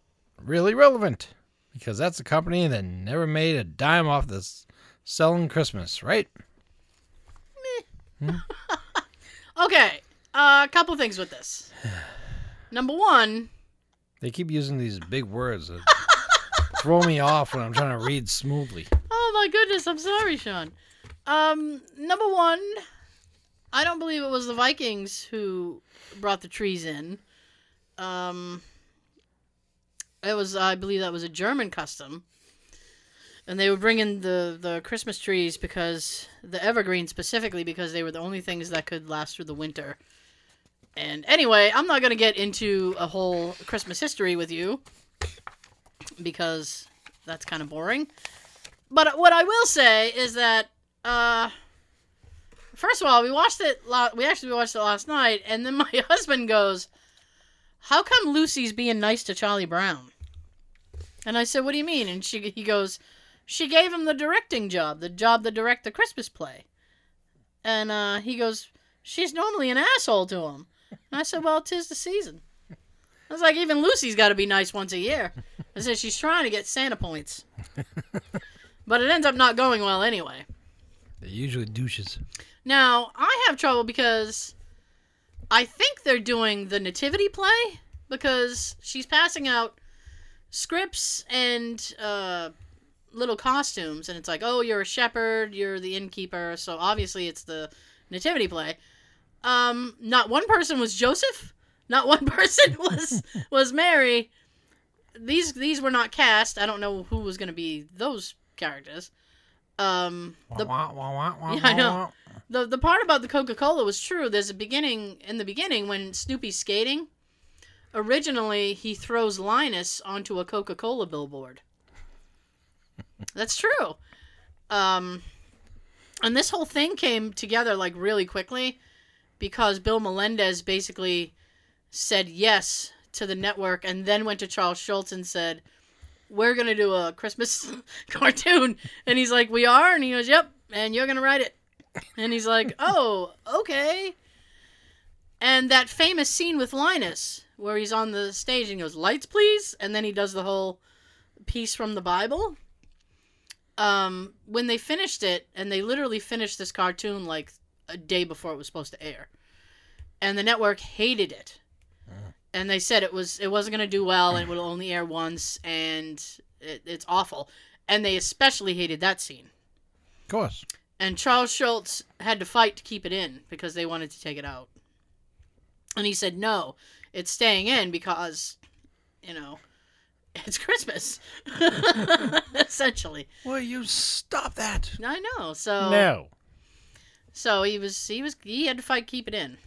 really relevant because that's a company that never made a dime off this selling Christmas, right? Okay. A couple things with this. Number one, They keep using these big words that throw me off when I'm trying to read smoothly. Oh my goodness, I'm sorry, Sean. Um, number one, I don't believe it was the Vikings who brought the trees in. Um, it was, I believe, that was a German custom, and they would bring in the the Christmas trees because the evergreen specifically because they were the only things that could last through the winter. And anyway, I'm not gonna get into a whole Christmas history with you because that's kind of boring. But what I will say is that, uh, first of all, we watched it. We actually watched it last night, and then my husband goes, "How come Lucy's being nice to Charlie Brown?" And I said, "What do you mean?" And she he goes, "She gave him the directing job, the job to direct the Christmas play." And uh, he goes, "She's normally an asshole to him." And I said, "Well, tis the season." I was like, "Even Lucy's got to be nice once a year." I said, "She's trying to get Santa points." But it ends up not going well anyway. They're usually douches. Now, I have trouble because I think they're doing the nativity play because she's passing out scripts and uh, little costumes, and it's like, oh, you're a shepherd, you're the innkeeper, so obviously it's the nativity play. Um, not one person was Joseph. Not one person was was Mary. These these were not cast. I don't know who was going to be those characters. Um, the Wah, wah, wah, wah, Yeah, I know. The the part about the Coca Cola was true. There's a beginning in the beginning when Snoopy's skating. Originally, he throws Linus onto a Coca Cola billboard. That's true. Um, and this whole thing came together like really quickly because Bill Melendez basically said yes to the network and then went to Charles Schulz and said, We're going to do a Christmas cartoon. And he's like, We are? And he goes, Yep. And you're going to write it. And he's like, Oh, okay. And that famous scene with Linus where he's on the stage and goes, Lights, please. And then he does the whole piece from the Bible. Um, when they finished it, and they literally finished this cartoon like a day before it was supposed to air, and the network hated it, and they said it was it wasn't gonna do well and it would only air once, and it, it's awful, and they especially hated that scene. Of course. And Charles Schulz had to fight to keep it in because they wanted to take it out. And he said, no, it's staying in because, you know, it's Christmas. Essentially. Will you stop that? I know. So No. so he was he was he had to fight keep it in.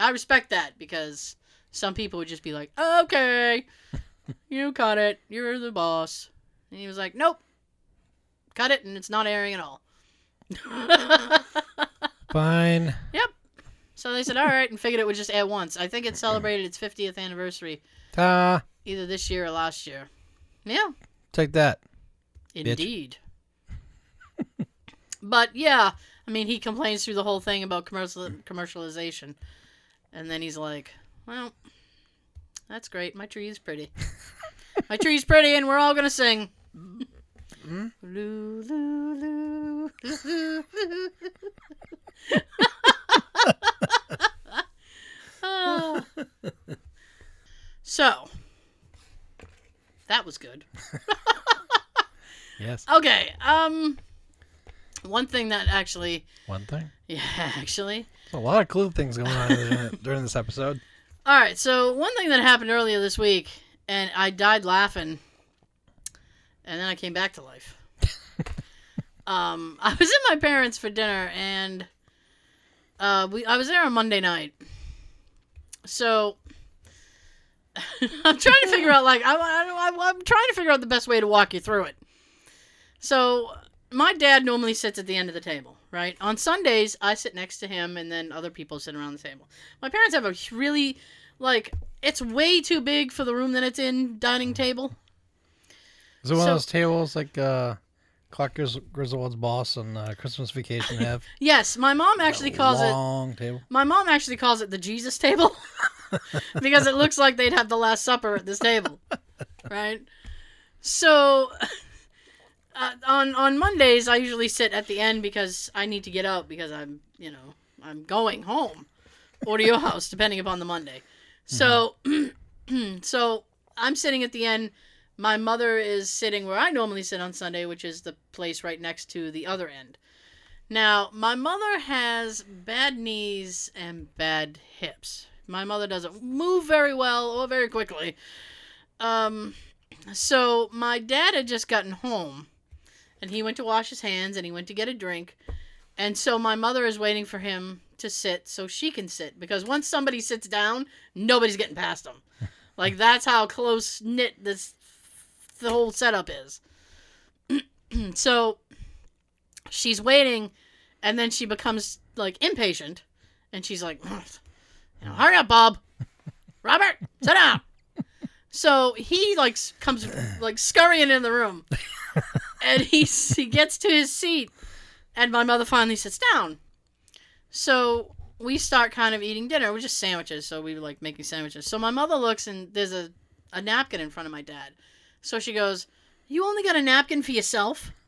I respect that because some people would just be like, "Okay, you cut it. You're the boss." And he was like, "Nope. Cut it and it's not airing at all." Fine. Yep. So they said, all right, and figured it would just air once. I think it celebrated its 50th anniversary Ta. either this year or last year. Yeah, Take that. indeed. but yeah, I mean, he complains through the whole thing about commercial commercialization, and then he's like, "Well, that's great. My tree is pretty. My tree's pretty, and we're all gonna sing." So, that was good. Yes. Okay, um, one thing that actually, One thing. yeah, actually, There's a lot of cool things going on during this episode. All right, so one thing that happened earlier this week, and I died laughing, and then I came back to life. um, I was at my parents for dinner, and uh, we I was there on Monday night. So I'm trying to figure out, like, I, I, I, I'm trying to figure out the best way to walk you through it. So my dad normally sits at the end of the table, right? On Sundays, I sit next to him, and then other people sit around the table. My parents have a really, like, it's way too big for the room that it's in dining table. Is it one So- of those tables like uh, Clark Gris- Griswold's boss on uh, Christmas Vacation have? Yes, my mom actually calls it. long table. My mom actually calls it the Jesus table because it looks like they'd have the Last Supper at this table, right? So, uh, on on Mondays, I usually sit at the end because I need to get out because I'm, you know, I'm going home or to your house, depending upon the Monday. So, so I'm sitting at the end. My mother is sitting where I normally sit on Sunday, which is the place right next to the other end. Now, my mother has bad knees and bad hips. My mother doesn't move very well or very quickly. Um, so my dad had just gotten home, and he went to wash his hands and he went to get a drink, and so my mother is waiting for him to sit so she can sit because once somebody sits down, nobody's getting past them. like that's how close knit this the whole setup is. so she's waiting and then she becomes like impatient and she's like you know, hurry up bob. Robert sit down. So he like comes like scurrying in the room and he he gets to his seat and my mother finally sits down. So we start kind of eating dinner. We're just sandwiches so we were like making sandwiches. So my mother looks and there's a, a napkin in front of my dad so she goes you only got a napkin for yourself.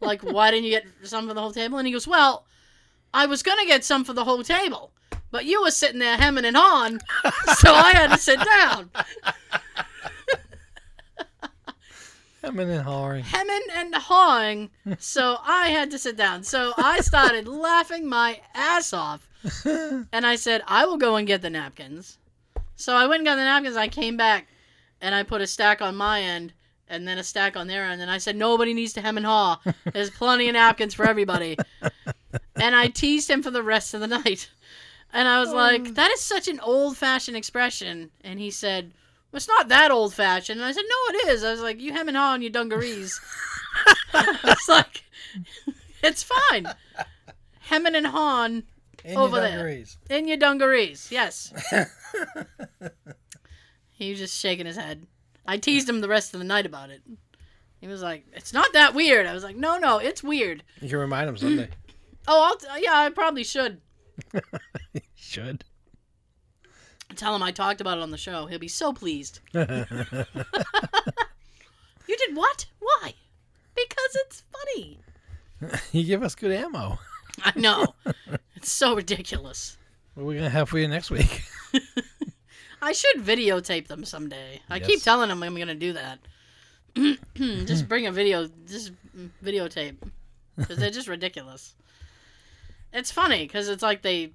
Like why didn't you get some for the whole table? And he goes well i was gonna get some for the whole table but you were sitting there hemming and hawing so i had to sit down. Hemming and hawing. hemming and hawing so i had to sit down. So i started laughing my ass off and i said i will go and get the napkins. So i went and got the napkins. I came back and i put a stack on my end and then a stack on their end and i said nobody needs to hem and haw there's plenty of napkins for everybody and i teased him for the rest of the night and i was like oh. that is such an old-fashioned expression and he said well, it's not that old fashioned. And I said, No, it is. I was like, You hem and haw on your dungarees. it's like, it's fine. Hemming and hawing In Over your there. dungarees. in your dungarees. Yes. He was just shaking his head. I teased him the rest of the night about it. He was like, It's not that weird. I was like, No, no, it's weird. You can remind him someday. Oh, I'll t- yeah, I probably should. Should. Tell him I talked about it on the show. He'll be so pleased. You did what? Why? Because it's funny. you give us good ammo. I know. it's so ridiculous. What are we gonna have for you next week? I should videotape them someday. I keep telling them I'm going to do that. just bring a video, just videotape. Because they're just ridiculous. It's funny because it's like they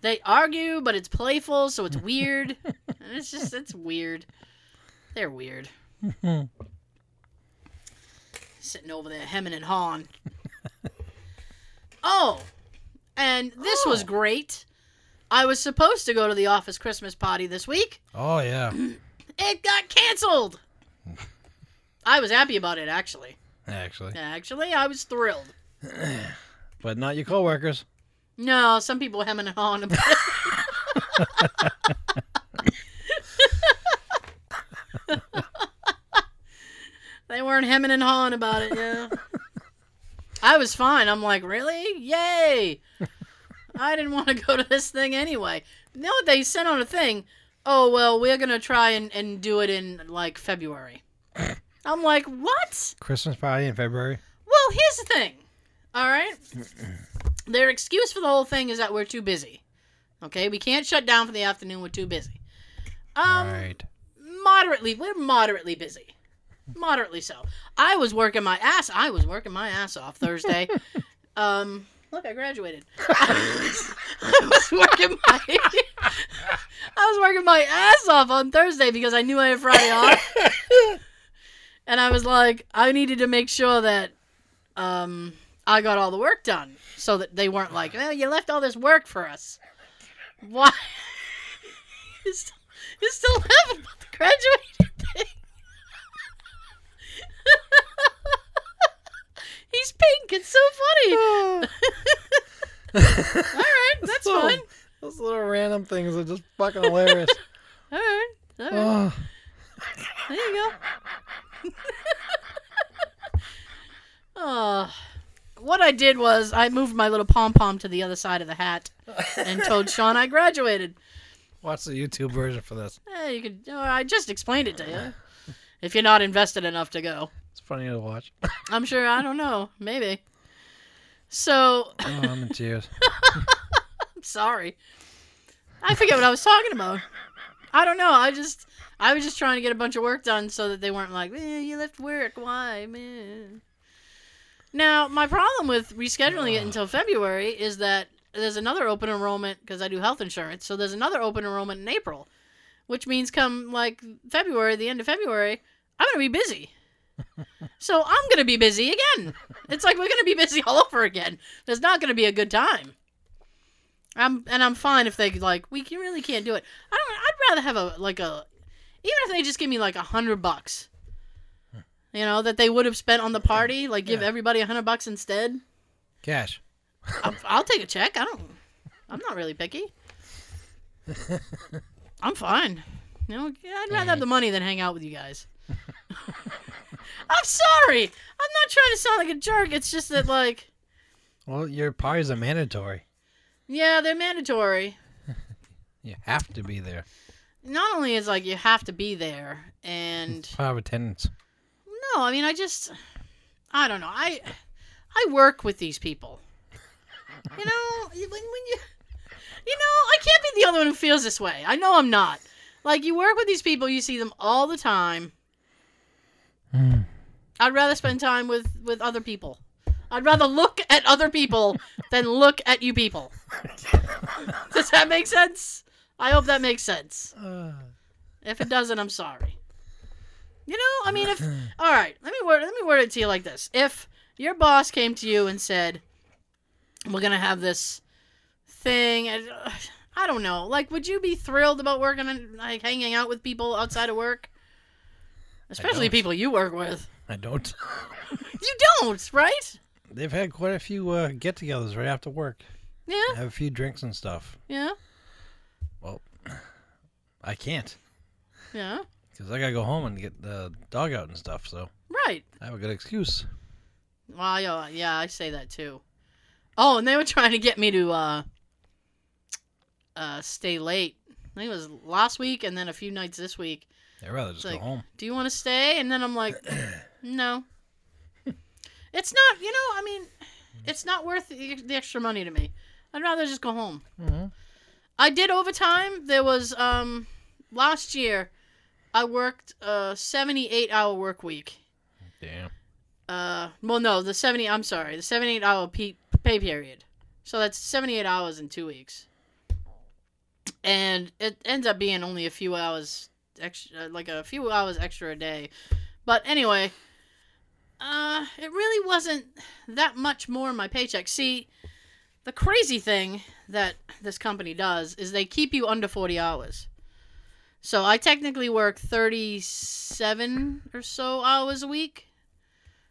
they argue, but it's playful, so it's weird. It's just it's weird. They're weird. Sitting over there hemming and hawing. Oh, and this was oh. great. I was supposed to go to the office Christmas party this week. Oh yeah. It got canceled. I was happy about it, actually. Actually, Actually, I was thrilled. but not your coworkers. No, some people hemming and hawing about it. they weren't hemming and hawing about it, yeah. I was fine. I'm like, really? Yay! I didn't want to go to this thing anyway. No, they sent on a thing? Oh well, we're gonna try and, and do it in like February. I'm like, what? Christmas party in February. Well, here's the thing. All right. Their excuse for the whole thing is that we're too busy. Okay, we can't shut down for the afternoon. We're too busy. Um, right. moderately we're moderately busy moderately so i was working my ass i was working my ass off thursday um look i graduated. I was working my i was working my ass off on thursday because i knew i had friday off. And i was like i needed to make sure that um i got all the work done so that they weren't like oh you left all this work for us. Why? You still, you still laughing about the graduating thing He's pink. It's so funny. All right, that's So- fine. Those little random things are just fucking hilarious. All right, all right. oh, There you go. oh, what I did was I moved my little pom pom to the other side of the hat and told Sean I graduated. watch the YouTube version for this. Eh, you could. oh, I just explained it to you. If you're not invested enough to go, funny to watch. I'm sure. I don't know. Maybe. So Oh, I'm in tears. I'm sorry. I forget what I was talking about. I don't know. I just I was just trying to get a bunch of work done so that they weren't like, eh, you left work. Why, man? Now, my problem with rescheduling it until February is that there's another open enrollment because I do health insurance. So there's another open enrollment in April, which means come like February, the end of February, I'm going to be busy. So I'm going to be busy again. It's like we're going to be busy all over again. There's not going to be a good time. I'm and I'm fine if they like we can, really can't do it. I don't. I'd rather have a like a even if they just give me like a hundred bucks, you know, that they would have spent on the party. Like give Yeah. everybody a hundred bucks instead. Cash. I'll, I'll take a check. I don't. I'm not really picky. I'm fine. You know, I'd rather have the money than hang out with you guys. I'm sorry. I'm not trying to sound like a jerk. It's just that like, Well, your parties are mandatory. yeah, they're mandatory. You have to be there. Not only is like you have to be there, and Part of attendance. no, I mean I just, I don't know. I, I work with these people. You know, when, when you, you know, I can't be the only one who feels this way. I know I'm not. Like you work with these people, you see them all the time. Hmm. I'd rather spend time with with other people. I'd rather look at other people than look at you people. Does that make sense? I hope that makes sense. Uh, If it doesn't, I'm sorry. You know, I mean, if all right, let me word let me word it to you like this: If your boss came to you and said, "We're gonna have this thing," and, uh, I don't know, like, would you be thrilled about working and like hanging out with people outside of work, especially people you work with? I don't. You don't, right? They've had quite a few uh, get-togethers right after work. Yeah, Have a few drinks and stuff. yeah, Well, I can't yeah. because I gotta go home and get the dog out and stuff. So Right. I have a good excuse. Well, yeah, yeah, I say that too. Oh, and they were trying to get me to uh, uh, stay late. I think it was last week, and then a few nights this week. I'd rather just It's go home. Do you want to stay? And then I'm like, no. It's not. You know, I mean, it's not worth the, the extra money to me. I'd rather just go home. Mm-hmm. I did overtime. There was um last year, I worked a 78 hour work week. Damn. Uh, well, no, the 70. I'm sorry, the 78 hour pe- pay period. So that's 78 hours in two weeks, and it ends up being only a few hours extra, like a few hours extra a day. But anyway, uh, it really wasn't that much more in my paycheck. See, the crazy thing that this company does is they keep you under 40 hours. So I technically work 37 or so hours a week.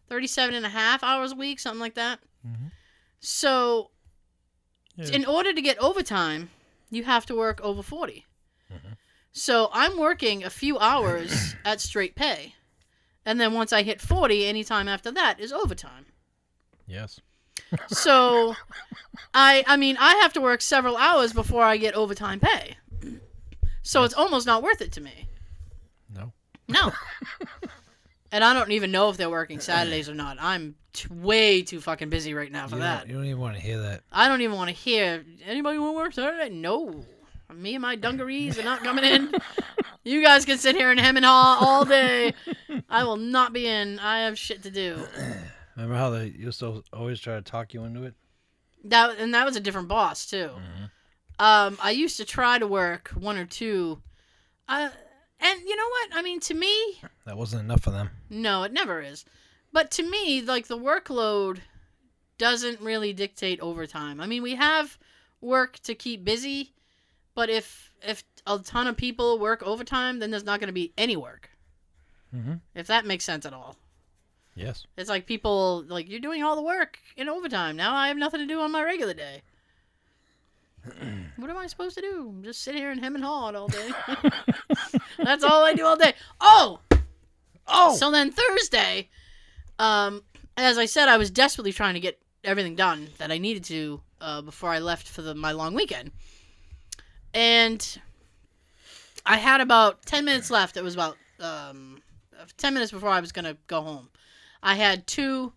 37 and a half hours a week, something like that. Mhm. So, Yeah. in order to get overtime, you have to work over 40. Mhm. So, I'm working a few hours at straight pay. And then once I hit 40, any time after that is overtime. Yes. So, I I mean I have to work several hours before I get overtime pay. So it's almost not worth it to me. No. No. and I don't even know if they're working Saturdays or not. I'm t- way too fucking busy right now for You that. you don't even want to hear that. I don't even want to hear anybody want to work Saturday. No, me and my dungarees are not coming in. you guys can sit here and hem and haw all day. I will not be in. I have shit to do. Remember how they used to always try to talk you into it? That and that was a different boss too. Um, I used to try to work one or two. Uh, and you know what? I mean, to me, That wasn't enough for them. No, it never is. But to me, like the workload doesn't really dictate overtime. I mean, we have work to keep busy, but if if a ton of people work overtime, then there's not going to be any work. Mm-hmm. If that makes sense at all. Yes. It's like people like you're doing all the work in overtime. Now I have nothing to do on my regular day. what am I supposed to do? Just sit here and hem and haw it all day. That's all I do all day. Oh, Oh. so then Thursday, um, as I said, I was desperately trying to get everything done that I needed to uh, before I left for the, my long weekend, and I had about ten minutes left. It was about um, ten minutes before I was gonna go home. I had two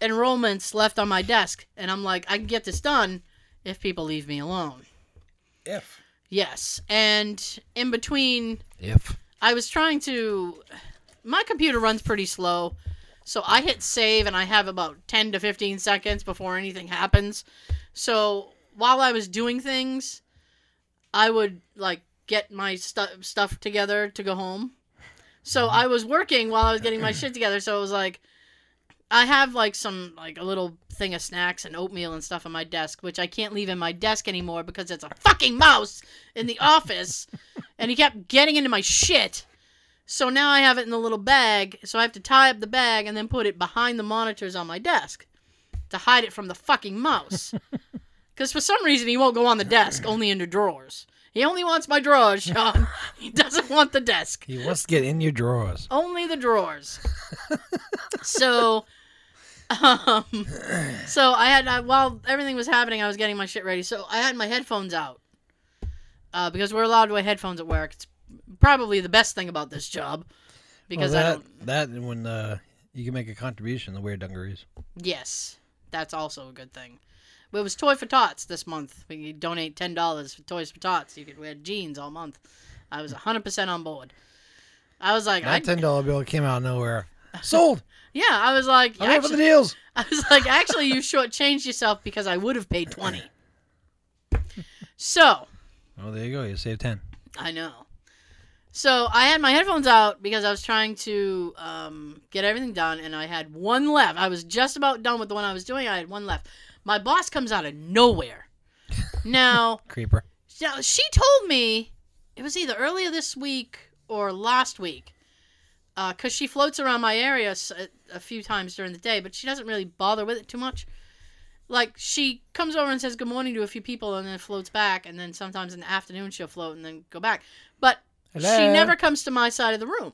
enrollments left on my desk, and I'm like, I can get this done if people leave me alone. if. Yes, and in between If. I was trying to. My computer runs pretty slow, so I hit save and I have about 10 to 15 seconds before anything happens. So while I was doing things, I would like get my stu- stuff together to go home. So mm-hmm. I was working while I was getting my shit together. So it was like, I have like some like a little thing of snacks and oatmeal and stuff on my desk, which I can't leave in my desk anymore because it's a fucking mouse in the office, and he kept getting into my shit. So now I have it in the little bag, so I have to tie up the bag and then put it behind the monitors on my desk to hide it from the fucking mouse. Because for some reason he won't go on the desk, only in the drawers. He only wants my drawers, Sean. He doesn't want the desk. He wants to get in your drawers. Only the drawers. so, um, so I had I, while everything was happening, I was getting my shit ready. So I had my headphones out uh, because we're allowed to wear headphones at work. It's probably the best thing about this job because well, I that, don't. that when uh, you can make a contribution to wear dungarees. Yes, that's also a good thing. It was Toy for Tots this month. We could donate ten dollars for Toys for Tots. You could wear jeans all month. I was hundred percent on board. I was like, That ten dollar bill came out of nowhere. Sold. yeah, I was like, I'm here for the deals. I was like, actually, you shortchanged yourself because I would have paid twenty. So Oh, there you go. You saved ten. I know. So I had my headphones out because I was trying to um, get everything done, and I had one left. I was just about done with the one I was doing. I had one left. My boss comes out of nowhere. Now, Creeper. now she told me it was either earlier this week or last week, uh, because she floats around my area uh, a few times during the day, but she doesn't really bother with it too much. Like she comes over and says good morning to a few people, and then floats back, and then sometimes in the afternoon she'll float and then go back. But she never comes to my side of the room.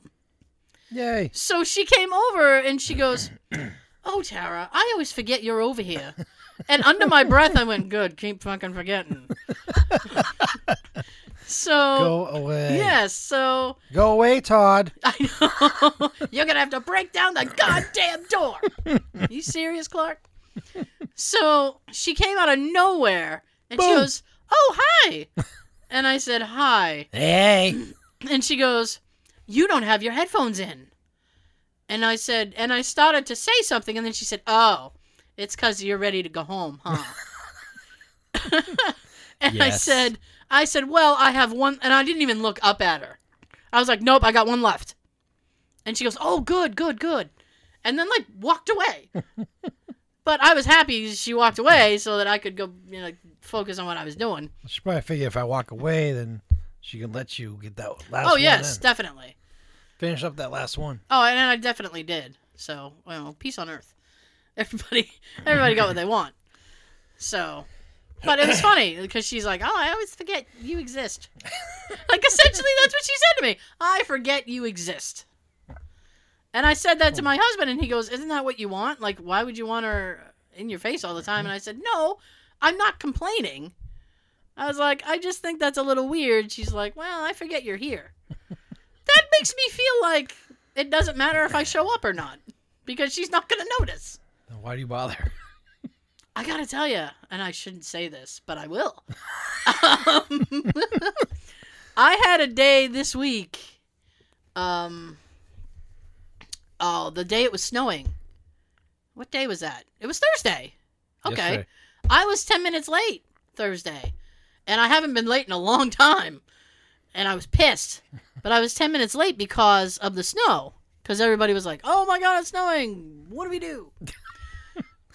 Yay. So she came over and she goes, "Oh, Tara, I always forget you're over here." And under my breath, I went, "Good, keep fucking forgetting." so Go away. yes, so Go away, Todd. I know you're gonna have to break down the goddamn door. you serious, Clark? So she came out of nowhere and she goes, "Oh, hi," and I said, "Hi." Hey. And she goes, You don't have your headphones in. And I said, and I started to say something, and then she said, Oh, it's because you're ready to go home, huh? and I said, I said, Well, I have one, and I didn't even look up at her. I was like, Nope, I got one left. And she goes, Oh, good, good, good. And then, like, walked away. but I was happy she walked away so that I could go, you know, focus on what I was doing. She probably figured if I walk away, then she can let you get that last oh, yes, in. definitely. Finish up that last one. Oh, and I definitely did. So, well, peace on earth. Everybody, everybody got what they want. So, but it was funny because she's like, "Oh, I always forget you exist." like essentially, that's what she said to me. I forget you exist. And I said that to my husband, and he goes, "Isn't that what you want? Like, why would you want her in your face all the time. And I said, no, I'm not complaining. I was like, I just think that's a little weird. She's like, well, I forget you're here. that makes me feel like it doesn't matter if I show up or not because she's not going to notice. Then Why do you bother? I gotta tell you, and I shouldn't say this, but I will. um, I had a day this week. Um. Oh, the day it was snowing. What day was that? It was Thursday. Okay. Yesterday. I was 10 minutes late Thursday. And I haven't been late in a long time. And I was pissed. But I was 10 minutes late because of the snow. Because everybody was like, oh my God, it's snowing. What do we do?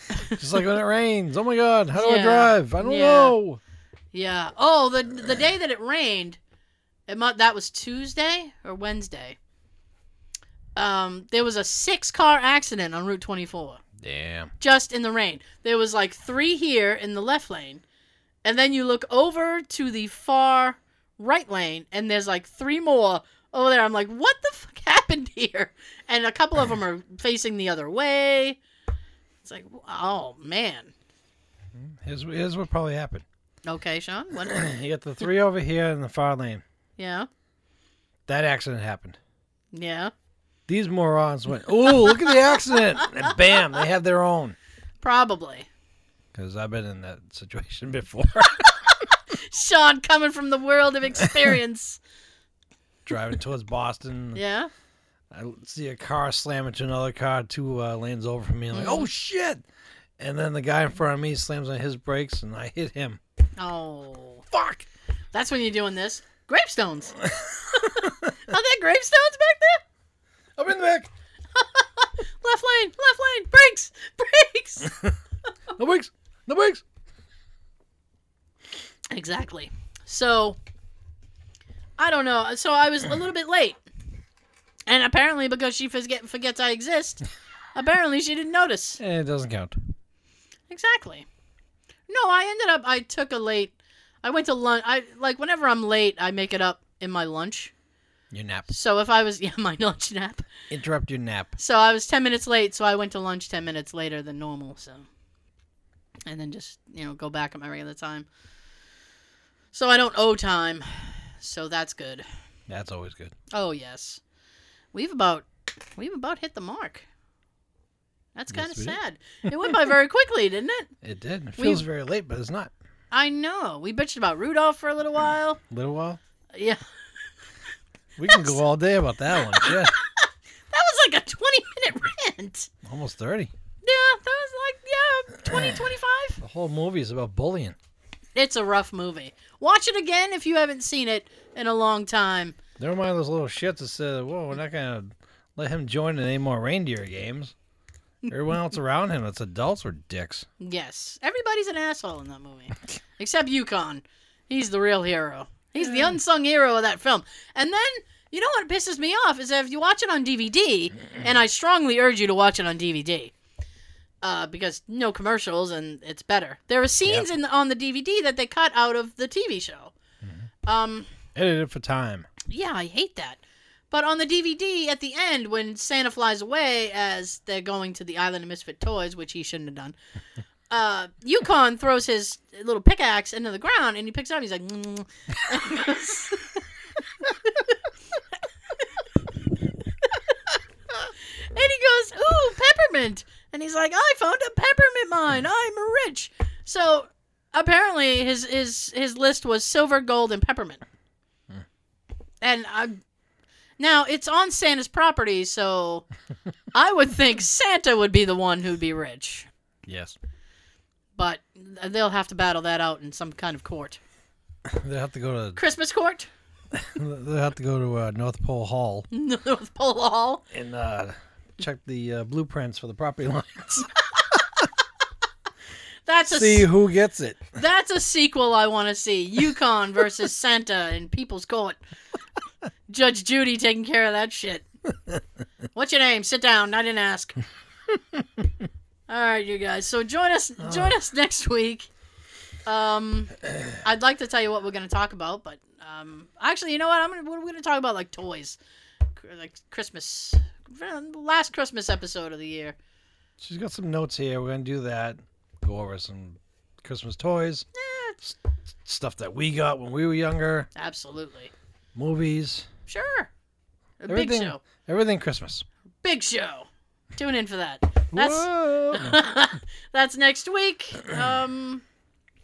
Just like when it rains. Oh my god, how do I drive? I don't Yeah. know. Yeah. Oh, the the day that it rained, it mu- that was Tuesday or Wednesday. Um, there was a six car accident on Route 24 Damn. just in the rain. There was like three here in the left lane, and then you look over to the far right lane, and there's like three more over there. I'm like, what the fuck happened here? And a couple of them are facing the other way. It's like, oh man. Hmm, here's, here's what probably happened. Okay, Sean. What? You got the three over here in the far lane. Yeah. That accident happened. Yeah. These morons went, "Ooh, look at the accident!" And bam, they have their own. Probably. Because I've been in that situation before. Sean coming from the world of experience. Driving towards Boston, yeah. I see a car slam into another car two uh, lanes over from me. I'm like, Mm-hmm. "Oh shit!" And then the guy in front of me slams on his brakes, and I hit him. Oh. Fuck! That's when you're doing this. Gravestones. Are there gravestones back there? I'm in the back. Left lane, left lane, brakes, brakes. No brakes. No brakes. exactly. So, I don't know. So I was a little bit late, and apparently because she forget, forgets I exist, apparently she didn't notice. Eh, it doesn't count. Exactly. No, I ended up. I took a late. I went to lunch. I like whenever I'm late, I make it up in my lunch. Your nap. So if I was yeah, my lunch nap. Interrupt your nap. So I was ten minutes late. So I went to lunch ten minutes later than normal. So, and then just you know go back at my regular time. So I don't owe time. So that's good. That's always good. Oh yes, we've about we've about hit the mark. That's kind of we did. sad. It went by very quickly, didn't it? It did. It We- feels very late, but it's not. I know. We bitched about Rudolph for a little while. little while. Yeah. We can go all day about that one. Shit. That was like a 20 minute rant. Almost 30. Yeah, that was like, yeah, 20, 25. The whole movie is about bullying. It's a rough movie. Watch it again if you haven't seen it in a long time. Never mind those little shits that said, whoa, we're not going to let him join in any more reindeer games. Everyone else around him that's adults were dicks. Yes. Everybody's an asshole in that movie. Except Yukon. He's the real hero. He's the unsung hero of that film. And then, you know what pisses me off is that if you watch it on DVD, and I strongly urge you to watch it on DVD, uh, because no commercials and it's better. There are scenes in on the DVD that they cut out of the TV show. Um, Edited for time. Yeah, I hate that. But on the DVD at the end, when Santa flies away as they're going to the Island of Misfit Toys, which he shouldn't have done, uh, Yukon throws his little pickaxe into the ground and he picks it up. And he's like, mm. and he goes, and he goes, ooh, peppermint. And he's like, I found a peppermint mine. I'm rich. So apparently his his his list was silver, gold, and peppermint. And I now it's on Santa's property, so I would think Santa would be the one who'd be rich. Yes. But they'll have to battle that out in some kind of court. They'll have to go to Christmas court? they'll have to go to uh, North Pole Hall North Pole Hall. and uh, check the uh, blueprints for the property lines. That's a See who gets it. that's a sequel I want to see. Yukon versus Santa in People's Court. Judge Judy taking care of that shit. What's your name? Sit down. I didn't ask. All right, you guys. So join us. Join us next week. Um, I'd like to tell you what we're going to talk about, but um, actually, you know what? I'm gonna we're going to talk about like toys, like Christmas, last Christmas episode of the year. she's got some notes here. We're gonna do that. Go over some Christmas toys, s- stuff that we got when we were younger, Absolutely. movies, Sure. A big Everything- show. everything Christmas. Big show. Tune in for that. That's Whoa. that's next week. Um,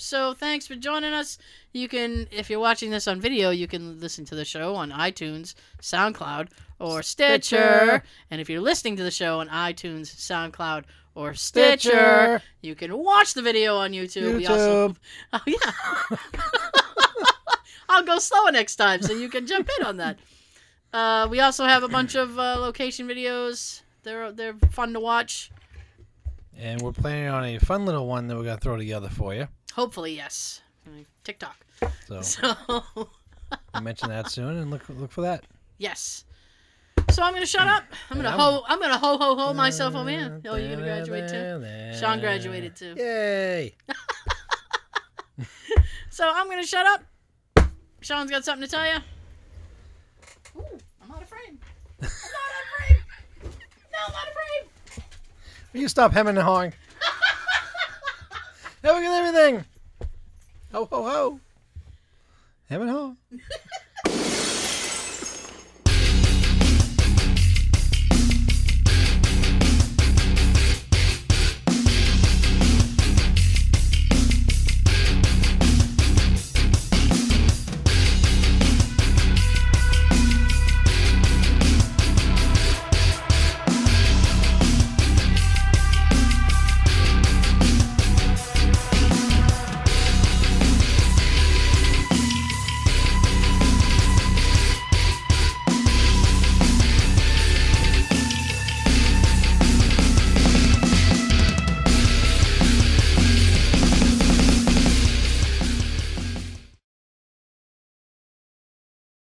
so thanks for joining us. You can, if you're watching this on video, you can listen to the show on iTunes, SoundCloud, or Stitcher. Stitcher. And if you're listening to the show on iTunes, SoundCloud, or Stitcher, Stitcher. you can watch the video on YouTube. We also, YouTube. oh yeah. I'll go slower next time, so you can jump in on that. Uh, we also have a bunch of uh, location videos. They're they're fun to watch. And we're planning on a fun little one that we're gonna throw together for you. Hopefully, yes. TikTok. So So, I'll mention that soon and look look for that. yes. So I'm gonna shut up. I'm gonna I'm- ho. I'm gonna ho ho ho myself Oh man! Oh, you're gonna graduate too. Sean graduated too. Yay! So I'm gonna shut up. Sean's got something to tell you. Ooh, I'm out of frame. I'm not out of frame. No, I'm out of frame. Will you stop hemming and hawing? Have a good everything. Ho ho ho. And haw.